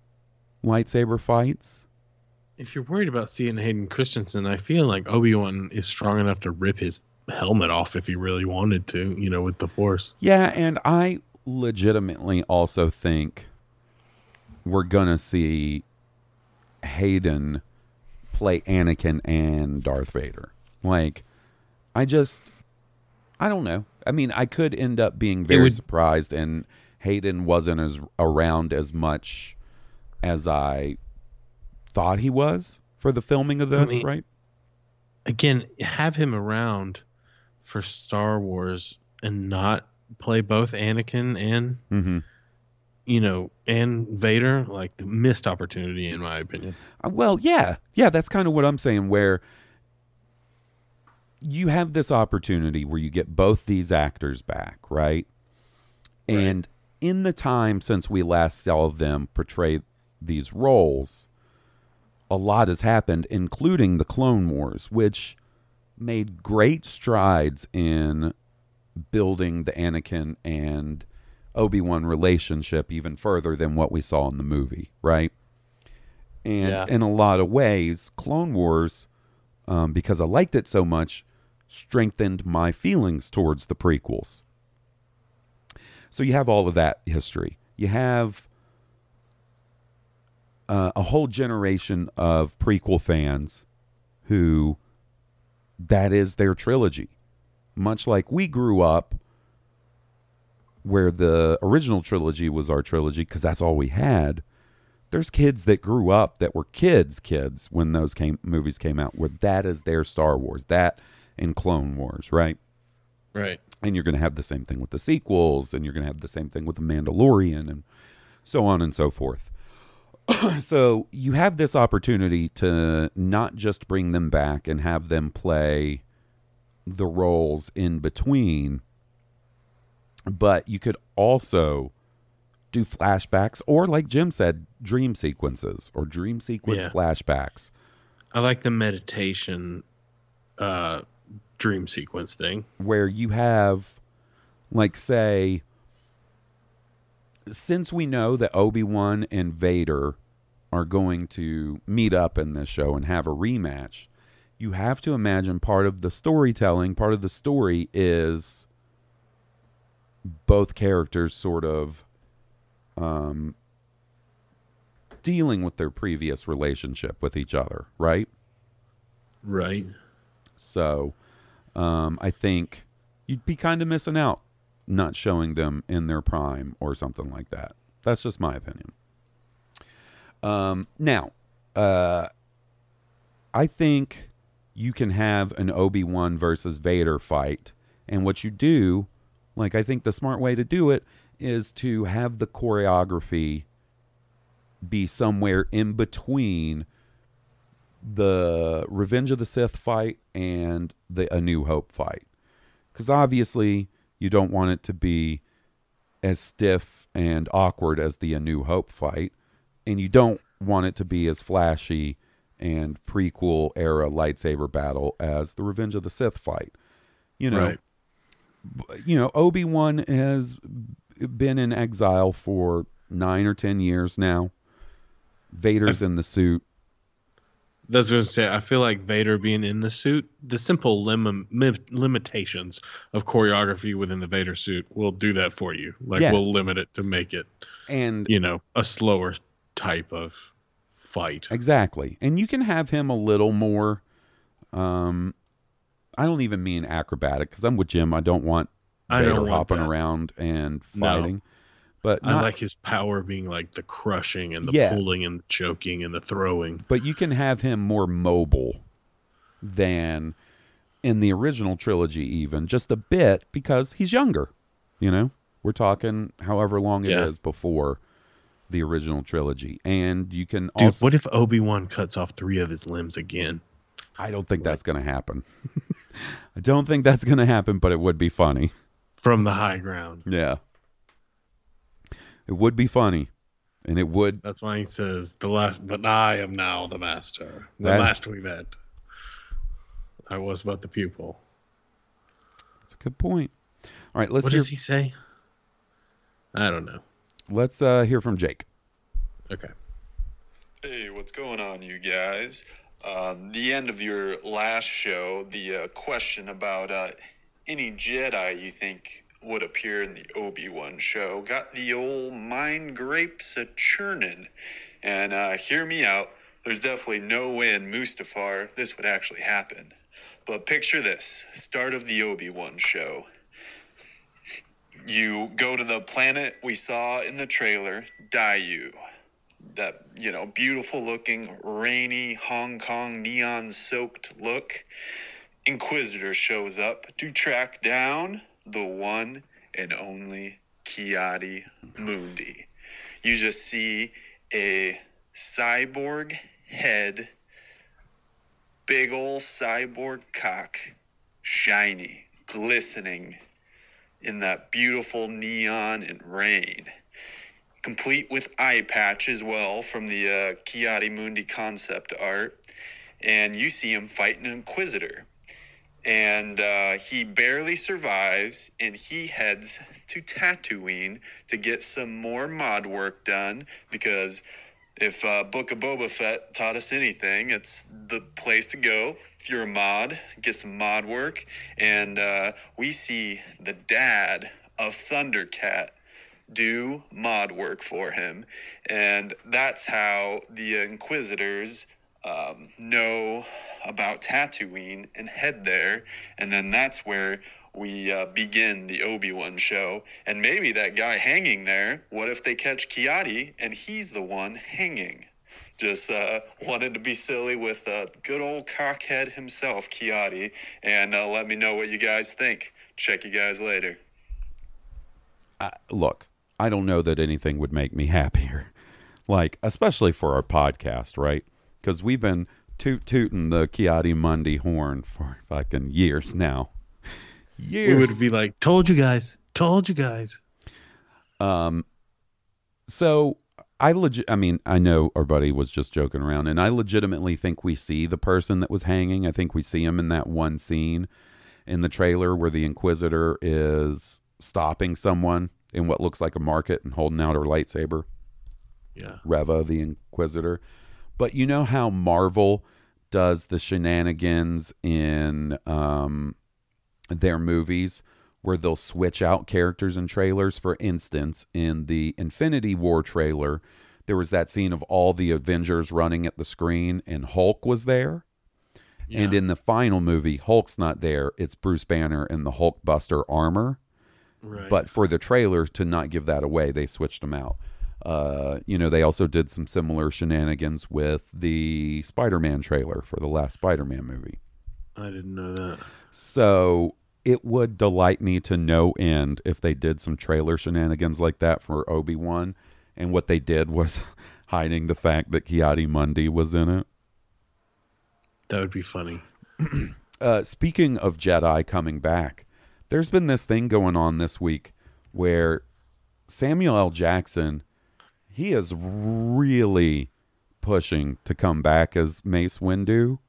lightsaber fights. If you're worried about seeing Hayden Christensen, I feel like Obi Wan is strong enough to rip his helmet off if he really wanted to, you know, with the Force. Yeah, and I legitimately also think we're gonna see Hayden play Anakin and Darth Vader. Like, I just, I don't know. I mean, I could end up being very would- surprised, and Hayden wasn't as around as much as I thought he was for the filming of this, mean, right? Again, have him around for Star Wars and not play both Anakin and Mm-hmm. you know and Vader. Like the missed opportunity, in my opinion. Uh, Well, yeah, yeah, that's kind of what I'm saying. Where you have this opportunity where you get both these actors back, right? And in the time since we last saw them portray these roles, a lot has happened, including the Clone Wars, which made great strides in building the Anakin and Obi Wan relationship even further than what we saw in the movie, right? And Yeah. in a lot of ways, Clone Wars, um, because I liked it so much, strengthened my feelings towards the prequels. So you have all of that history. You have uh, a whole generation of prequel fans who that is their trilogy. Much like we grew up where the original trilogy was our trilogy because that's all we had. There's kids that grew up that were kids, kids when those came movies came out, where that is their Star Wars, that and Clone Wars, right? Right. And you're going to have the same thing with the sequels, and you're going to have the same thing with the Mandalorian, and so on and so forth. so you have this opportunity to not just bring them back and have them play the roles in between, but you could also do flashbacks or, like Jim said, dream sequences or dream sequence Yeah. flashbacks. I like the meditation uh dream sequence thing. where you have like say since we know that Obi-Wan and Vader are going to meet up in this show and have a rematch, you have to imagine part of the storytelling, part of the story is both characters sort of um dealing with their previous relationship with each other, right? Right. So um, I think you'd be kind of missing out not showing them in their prime or something like that. That's just my opinion. Um, now, uh, I think you can have an Obi Wan versus Vader fight, and what you do, like I think the smart way to do it is to have the choreography be somewhere in between the Revenge of the Sith fight and the A New Hope fight. Because obviously, you don't want it to be as stiff and awkward as the A New Hope fight, and you don't want it to be as flashy and prequel era lightsaber battle as the Revenge of the Sith fight. You know, Right. you know, Obi Wan has been in exile for nine or ten years now. Vader's in the suit. That's was gonna say. I feel like Vader being in the suit, the simple lim- limitations of choreography within the Vader suit will do that for you. Like Yeah. we'll limit it to make it, And you know, a slower type of fight. Exactly. And you can have him a little more um I don't even mean acrobatic cuz I'm with Jim. I don't want I don't Vader want hopping that. around and No. But I like his power being like the crushing and the Yeah. pulling and the choking and the throwing. but you can have him more mobile than in the original trilogy even just a bit because he's younger, you know? We're talking however long it is Yeah. before the original trilogy. And you can Dude, also what if Obi Wan cuts off three of his limbs again? I don't think that's going to happen. I don't think that's going to happen, but it would be funny. From the high ground. Yeah. It would be funny. And it would That's why he says the last but I am now the master. The That- last we met. I was but the pupil. That's a good point. All right, let's what hear does he say? I don't know. let's uh hear from Jake. Okay. Hey, what's going on, you guys? Um, the end of your last show, the uh, question about uh, any Jedi you think would appear in the Obi Wan show got the old mind grapes a churning. And uh, hear me out. There's definitely no way in Mustafar this would actually happen. But picture this start of the Obi Wan show. You go to the planet we saw in the trailer, Daiyu that you know beautiful looking rainy hong kong neon soaked look inquisitor shows up to track down the one and only kiadi mundi you just see a cyborg head big ol' cyborg cock shiny glistening in that beautiful neon and rain complete with eye patch as well from the uh, Ki-Adi-Mundi concept art. And you see him fight an Inquisitor. And uh, he barely survives, and he heads to Tatooine to get some more mod work done because if uh, Book of Boba Fett taught us anything, it's the place to go. If you're a mod, get some mod work. And uh, we see the dad of Thundercat do mod work for him. And that's how the Inquisitors um, know about Tatooine and head there. And then that's where we uh, begin the Obi Wan show. And maybe that guy hanging there, what if they catch Ki-Adi and he's the one hanging? Just uh, wanted to be silly with uh, good old cockhead himself, Ki-Adi. And uh, let me know what you guys think. Check you guys later. look, I don't know that anything would make me happier. Like, especially for our podcast, right? Because we've been toot tooting the Ki-Adi-Mundi horn for fucking years now. Years. We would be like, told you guys, told you guys. Um, so I legit. I mean, I know our buddy was just joking around, and I legitimately think we see the person that was hanging. I think we see him in that one scene in the trailer where the Inquisitor is stopping someone in what looks like a market and holding out her lightsaber. Yeah. Reva, the Inquisitor. But you know how Marvel does the shenanigans in um, their movies where they'll switch out characters in trailers. For instance, in the Infinity War trailer, there was that scene of all the Avengers running at the screen and Hulk was there. And in the final movie, Hulk's not there. It's Bruce Banner in the Hulkbuster armor. Right. But for the trailer to not give that away, they switched them out. Uh, you know, they also did some similar shenanigans with the Spider-Man trailer for the last Spider-Man movie. I didn't know that. So it would delight me to no end if they did some trailer shenanigans like that for Obi Wan, and what they did was hiding the fact that Ki-Adi-Mundi was in it. That would be funny. Uh, speaking of Jedi coming back, there's been this thing going on this week where Samuel L. Jackson, he is really pushing to come back as Mace Windu.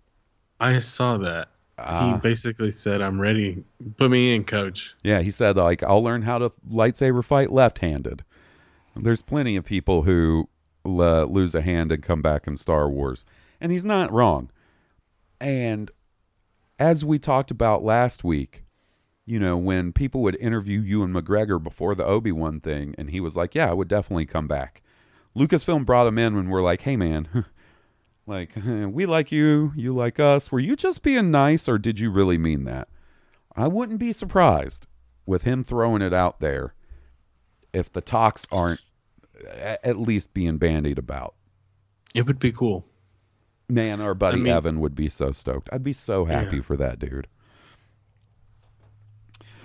I saw that. Ah. he basically said, "I'm ready. Put me in, coach." Yeah, he said like I'll learn how to lightsaber fight left-handed. There's plenty of people who uh, lose a hand and come back in Star Wars, and he's not wrong. And as we talked about last week, you know, when people would interview Ewan McGregor before the Obi Wan thing, and he was like, "Yeah, I would definitely come back." Lucasfilm brought him in when we're like, "Hey, man." Like, we like you, you like us. Were you just being nice or did you really mean that? I wouldn't be surprised with him throwing it out there if the talks aren't at least being bandied about. It would be cool. Man, our buddy I mean- Evan would be so stoked. I'd be so happy Yeah. for that dude.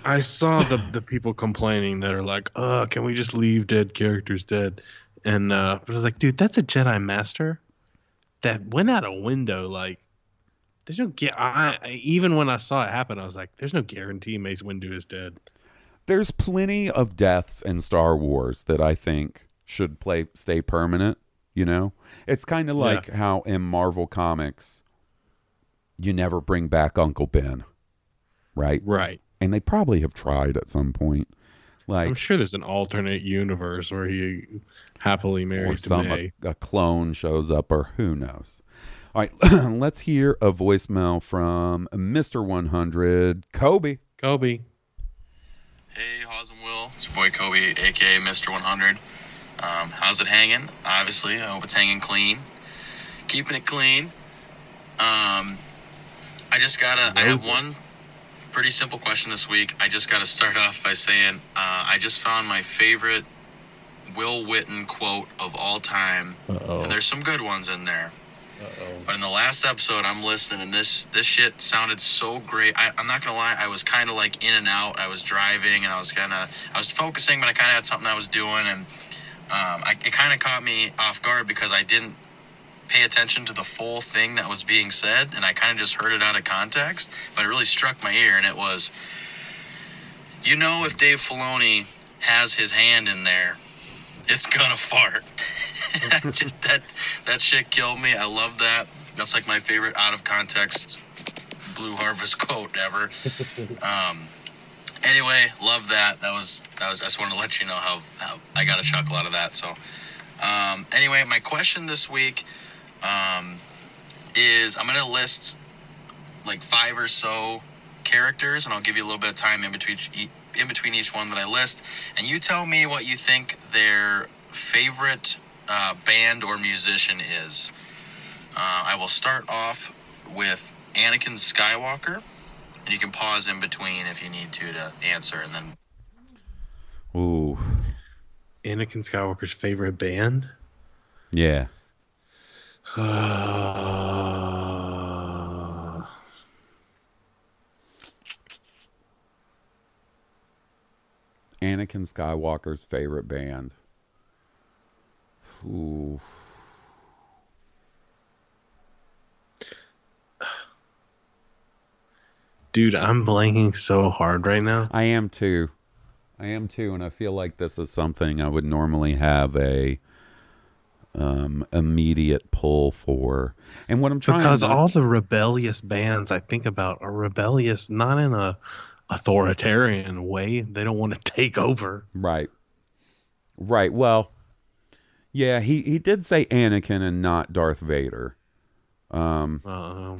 I saw the the people complaining that are like, "Uh, can we just leave dead characters dead?" And uh, but I was like, "Dude, that's a Jedi Master that went out a window. Like, there's no get. I I- even when I saw it happen, I was like, "There's no guarantee Mace Windu is dead." There's plenty of deaths in Star Wars that I think should play stay permanent, you know? It's kind of Yeah. like how in Marvel Comics you never bring back Uncle Ben, right? Right. And they probably have tried at some point. Like I'm sure there's an alternate universe where he happily or married to some May. a, a clone shows up or who knows. All right, let's hear a voicemail from Mr. 100, Kobe. Kobe. Hey, Hawes and Will. It's your boy Kobe, aka Mr. 100. Um, how's it hanging? Obviously, I hope it's hanging clean. Keeping it clean. Um, I just gotta. I have one pretty simple question this week. I just gotta start off by saying uh, I just found my favorite Will Witten quote of all time, Uh-oh. and there's some good ones in there. But in the last episode, I'm listening, and this this shit sounded so great. I, I'm not gonna lie, I was kind of like in and out. I was driving, and I was kind of I was focusing, but I kind of had something I was doing, and um, I, it kind of caught me off guard because I didn't pay attention to the full thing that was being said, and I kind of just heard it out of context. But it really struck my ear, and it was, you know, if Dave Filoni has his hand in there, it's gonna fart. Just that that shit killed me. I love that. That's like my favorite out of context Blue Harvest quote ever. Um, anyway, love that. That was that was. I just wanted to let you know how, how I got a chuckle out of that. So, um, anyway, my question this week um, is I'm gonna list like five or so characters, and I'll give you a little bit of time in between each, in between each one that I list, and you tell me what you think their favorite uh, band or musician is. Uh, I will start off with Anakin Skywalker, and you can pause in between if you need to to answer, and then Ooh, Anakin Skywalker's favorite band. yeah. Uh, Anakin Skywalker's favorite band. Ooh. dude, I'm blanking so hard right now. I am too. I am too, and I feel like this is something I would normally have a um immediate pull for. And what I'm trying to Because not- all the rebellious bands I think about are rebellious, not in a authoritarian way. They don't want to take over. Right. Right. Well, yeah, he he did say Anakin and not Darth Vader. Um Uh,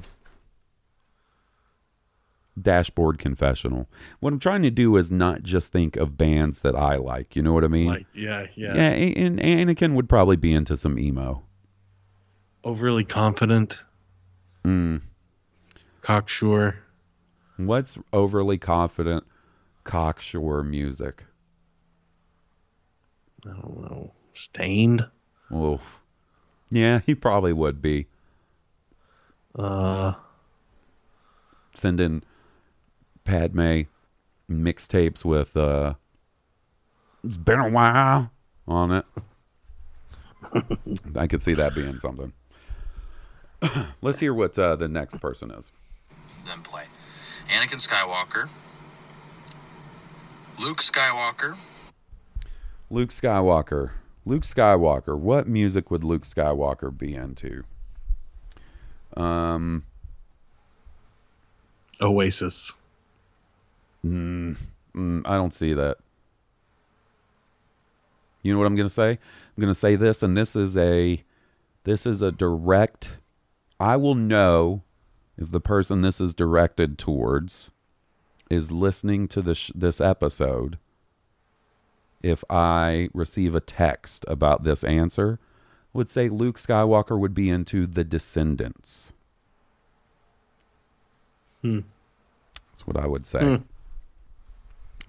dashboard confessional. What I'm trying to do is not just think of bands that I like. You know what I mean? like, yeah, yeah, yeah, A- and Anakin would probably be into some emo. Overly confident. Mm. Cocksure. What's overly confident cocksure music? I don't know. Staind. Oof. Yeah, he probably would be. Uh, Sending Padme mixtapes with uh It's been a while on it. I could see that being something. Let's hear what uh, the next person is. Then play. Anakin Skywalker. Luke Skywalker. Luke Skywalker. Luke Skywalker. What music would Luke Skywalker be into? Um, Oasis. Mm, mm, I don't see that. You know what I'm going to say? I'm going to say this, and this is a, this is a direct. I will know if the person this is directed towards is listening to this this episode. If I receive a text about this answer, would say Luke Skywalker would be into the Descendents. Hmm. That's what I would say. Hmm.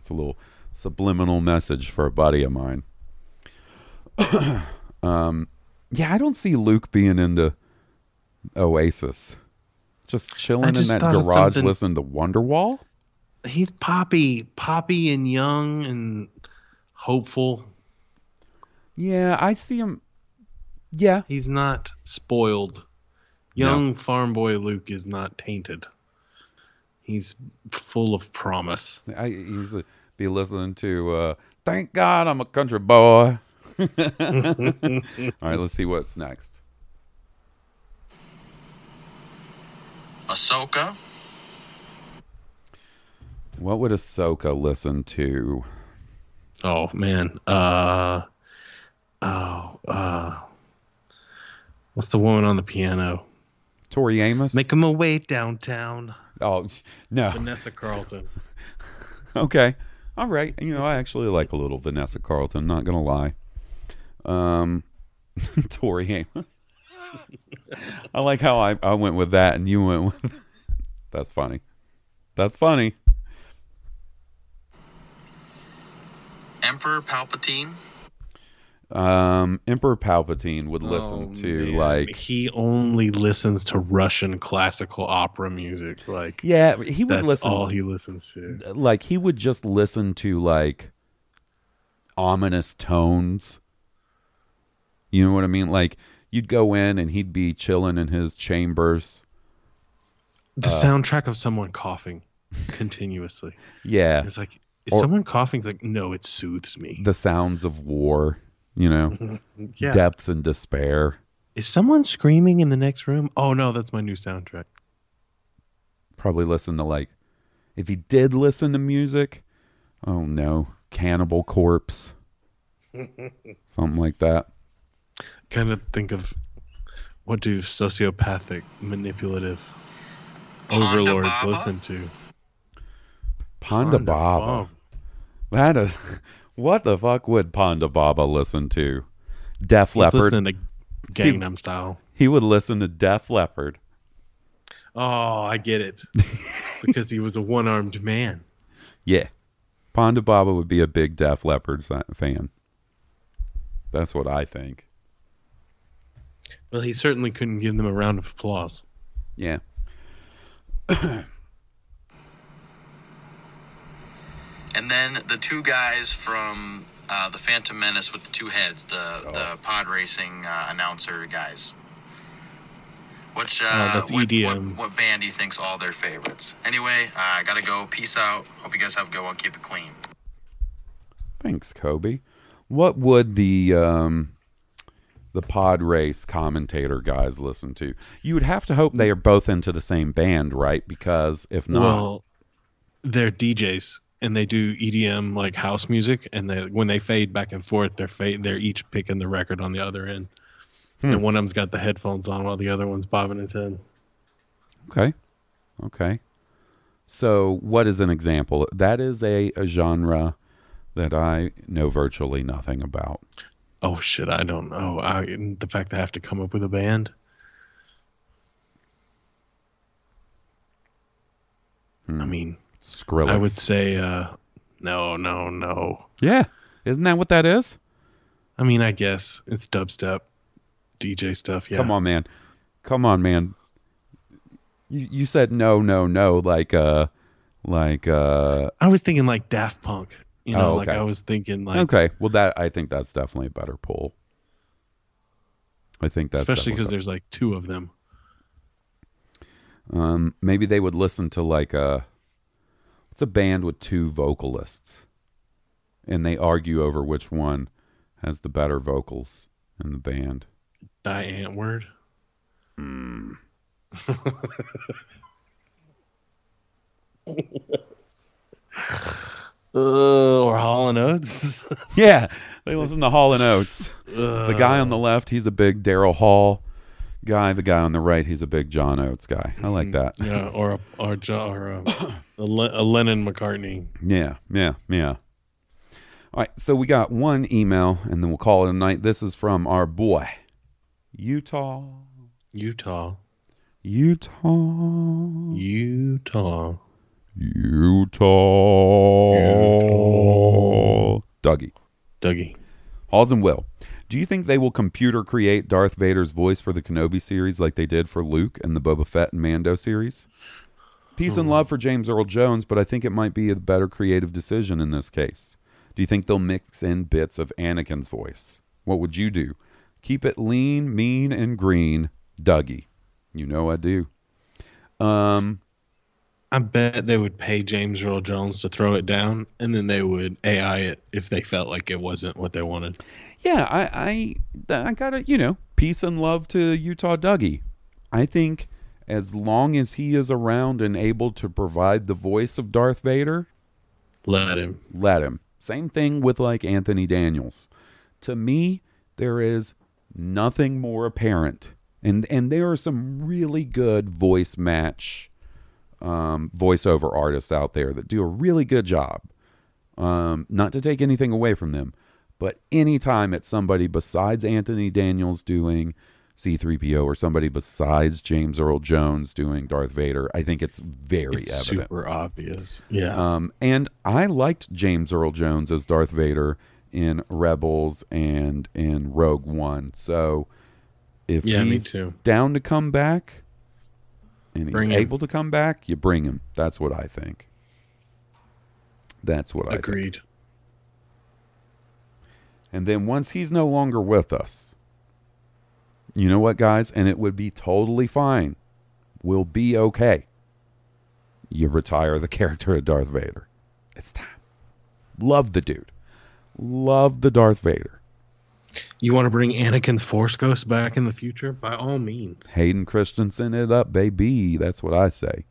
It's a little subliminal message for a buddy of mine. um, yeah, I don't see Luke being into Oasis. Just chilling in that garage listening to Wonderwall. He's poppy, poppy and young and hopeful. Yeah, I see him. Yeah, He's not spoiled. Young farm boy Luke is not tainted. He's full of promise. I used to be listening to uh, "Thank God I'm a Country Boy." All right, let's see what's next. Ahsoka. What would Ahsoka listen to? Oh man. Uh oh, uh What's the woman on the piano? Tori Amos. Make him away downtown. Oh no. Vanessa Carlton. Okay. All right. You know, I actually like a little Vanessa Carlton, not gonna lie. Um Tori Amos. I like how I, I went with that and you went with That's funny. That's funny. Emperor Palpatine. Um Emperor Palpatine would listen Oh, to man. like he only listens to Russian classical opera music. Like Yeah, he would that's listen all he listens to. like he would just listen to like ominous tones. You know what I mean? Like you'd go in and he'd be chilling in his chambers. The soundtrack of someone coughing continuously. Yeah. It's like is Or- someone coughing? It's like no, it soothes me. The sounds of war, you know, mm-hmm. yeah. depth and despair. Is someone screaming in the next room? Oh no, that's my new soundtrack. Probably listen to like if he did listen to music, oh no, Cannibal Corpse. Something like that. Kind of think of what do sociopathic, manipulative Ponda overlords Baba? listen to? Ponda Ponda Baba. Baba. That is what the fuck would Ponda Baba listen to? Def Leppard. listening to Gangnam Style. He would listen to Def Leppard. Oh, I get it. because he was a one-armed man. Yeah. Ponda Baba would be a big Def Leppard fan. That's what I think. Well, he certainly couldn't give them a round of applause. Yeah. And then the two guys from uh, the Phantom Menace with the two heads, the the pod racing uh, announcer guys. Which uh, Oh, that's what, EDM. What, what band do you think's all their favorites? Anyway, uh, I gotta go. Peace out. Hope you guys have a good one. Keep it clean. Thanks, Kobe. What would the um the pod race commentator guys listen to? You would have to hope they are both into the same band, right? Because if not, Well, they're DJs and they do EDM like house music, and they when they fade back and forth, they're fade, they're each picking the record on the other end, Hmm. and one of them's got the headphones on while the other one's bobbing his head. Okay. Okay. So, what is an example? That is a, a genre that I know virtually nothing about. Oh shit, I don't know. I the fact that I have to come up with a band. I mean, Skrillex. I would say uh, no, no, no. Yeah. Isn't that what that is? I mean, I guess it's dubstep, DJ stuff. Yeah. Come on, man. Come on, man. You you said no, no, no, like uh like uh I was thinking like Daft Punk. You know, Oh, like. I was thinking like, Okay. Well that I think that's definitely a better pull. I think that's especially because there's like two of them. um maybe they would listen to like a it's a band with two vocalists and they argue over which one has the better vocals in the band. Die Antwoord. Uh, or Hall and Oates. Yeah, they listen to Hall and Oates. the guy Uh. on the left, he's a big Daryl Hall guy. The guy on the right, he's a big John Oates guy. I like mm-hmm. that. yeah, or a, or, Jo- or a, a, Le- a Lennon McCartney. Yeah, yeah, yeah. All right, so we got one email, and then we'll call it a night. This is from our boy, Utah, Utah. Utah, Utah. Utah, Dougie. Dougie. Halls and Will. Do you think they will computer create Darth Vader's voice for the Kenobi series like they did for Luke and the Boba Fett and Mando series? Peace and love for James Earl Jones, but I think it might be a better creative decision in this case. Do you think they'll mix in bits of Anakin's voice? What would you do? Keep it lean, mean, and green, Dougie. You know I do. Um, I bet they would pay James Earl Jones to throw it down, and then they would AI it if they felt like it wasn't what they wanted. Yeah, I, I, I gotta, you know, peace and love to Utah Dougie. I think as long as he is around and able to provide the voice of Darth Vader, Let him. let him. Same thing with like Anthony Daniels. To me, there is nothing more apparent, and and there are some really good voice match, um, voiceover artists out there that do a really good job. Um, not to take anything away from them, but anytime it's somebody besides Anthony Daniels doing C3PO or somebody besides James Earl Jones doing Darth Vader, I think it's very It's evident. super obvious. Yeah. Um, and I liked James Earl Jones as Darth Vader in Rebels and in Rogue One. So if Yeah, me he's too. down to come back and he's Bring him. able to come back, you bring him. That's what I think. That's what I think. Agreed. And then once he's no longer with us, you know what, guys? And it would be totally fine. We'll be okay. You retire the character of Darth Vader. It's time. Love the dude. Love the Darth Vader. You want to bring Anakin's Force Ghost back in the future? By all means. Hayden Christensen it up, baby. That's what I say.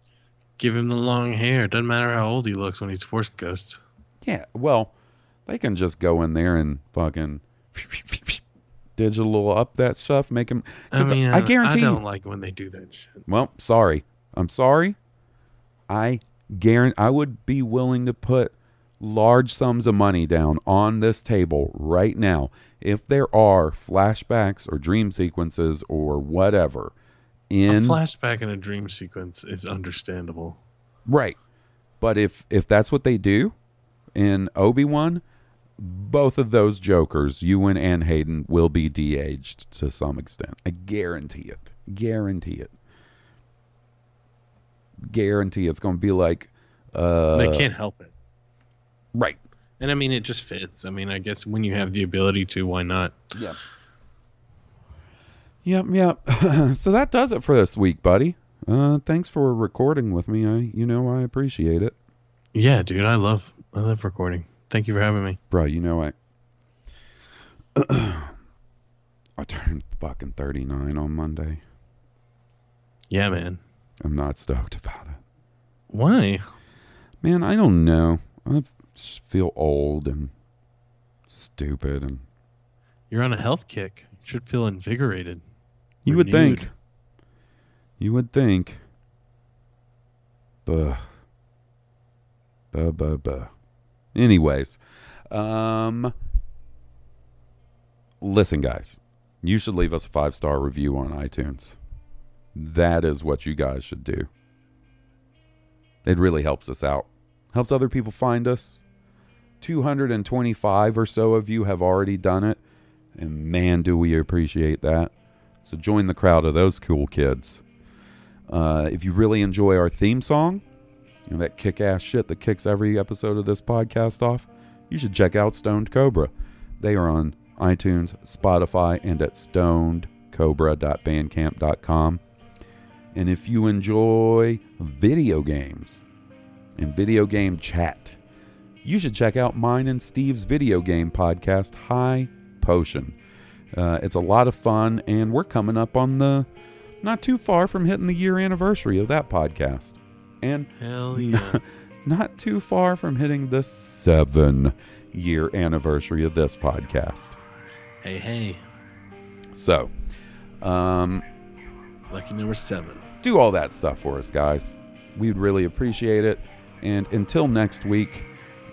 Give him the long hair. Doesn't matter how old he looks when he's Force Ghost. Yeah, well, they can just go in there and fucking digital up that stuff, make him. I mean, I guarantee. I don't like when they do that shit. Well, sorry. I'm sorry. I guarantee I would be willing to put large sums of money down on this table right now if there are flashbacks or dream sequences or whatever in a flashback in a dream sequence is understandable. right. But if if that's what they do in Obi-Wan, both of those jokers, Ewan and Hayden, will be de-aged to some extent. I guarantee it. Guarantee it. Guarantee it's going to be like uh they can't help it. Right. And I mean, it just fits. I mean, I guess when you have the ability to, why not? Yeah. Yep, yep. so that does it for this week, buddy. Uh thanks for recording with me. I you know I appreciate it. Yeah, dude, I love I love recording. Thank you for having me. Bro, you know I I turned fucking 39 on Monday. Yeah, man. I'm not stoked about it. Why? Man, I don't know. I just feel old and stupid and You're on a health kick. You should feel invigorated. you would think. You would think. Buh. Buh, buh, buh. Anyways, um, listen, guys, you should leave us a five star review on iTunes. That is what you guys should do. It really helps us out. Helps other people find us. 225 or so of you have already done it. And man, do we appreciate that. So join the crowd of those cool kids. Uh, if you really enjoy our theme song, you know, that kick ass shit that kicks every episode of this podcast off, you should check out Stoned Cobra. They are on iTunes, Spotify, and at stonedcobra.bandcamp.com. And if you enjoy video games and video game chat, you should check out mine and Steve's video game podcast, High Potion. Uh, it's a lot of fun, and we're coming up on the not too far from hitting the year anniversary of that podcast. And Hell yeah. not too far from hitting the seven year anniversary of this podcast. hey, hey. So, um, Lucky number seven. do all that stuff for us, guys. We'd really appreciate it. And until next week,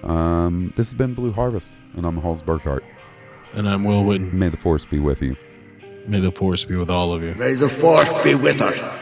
um, this has been Blue Harvest, and I'm Halls Burkhart. And I'm Will Witten. May the force be with you. May the force be with all of you. May the force be with us.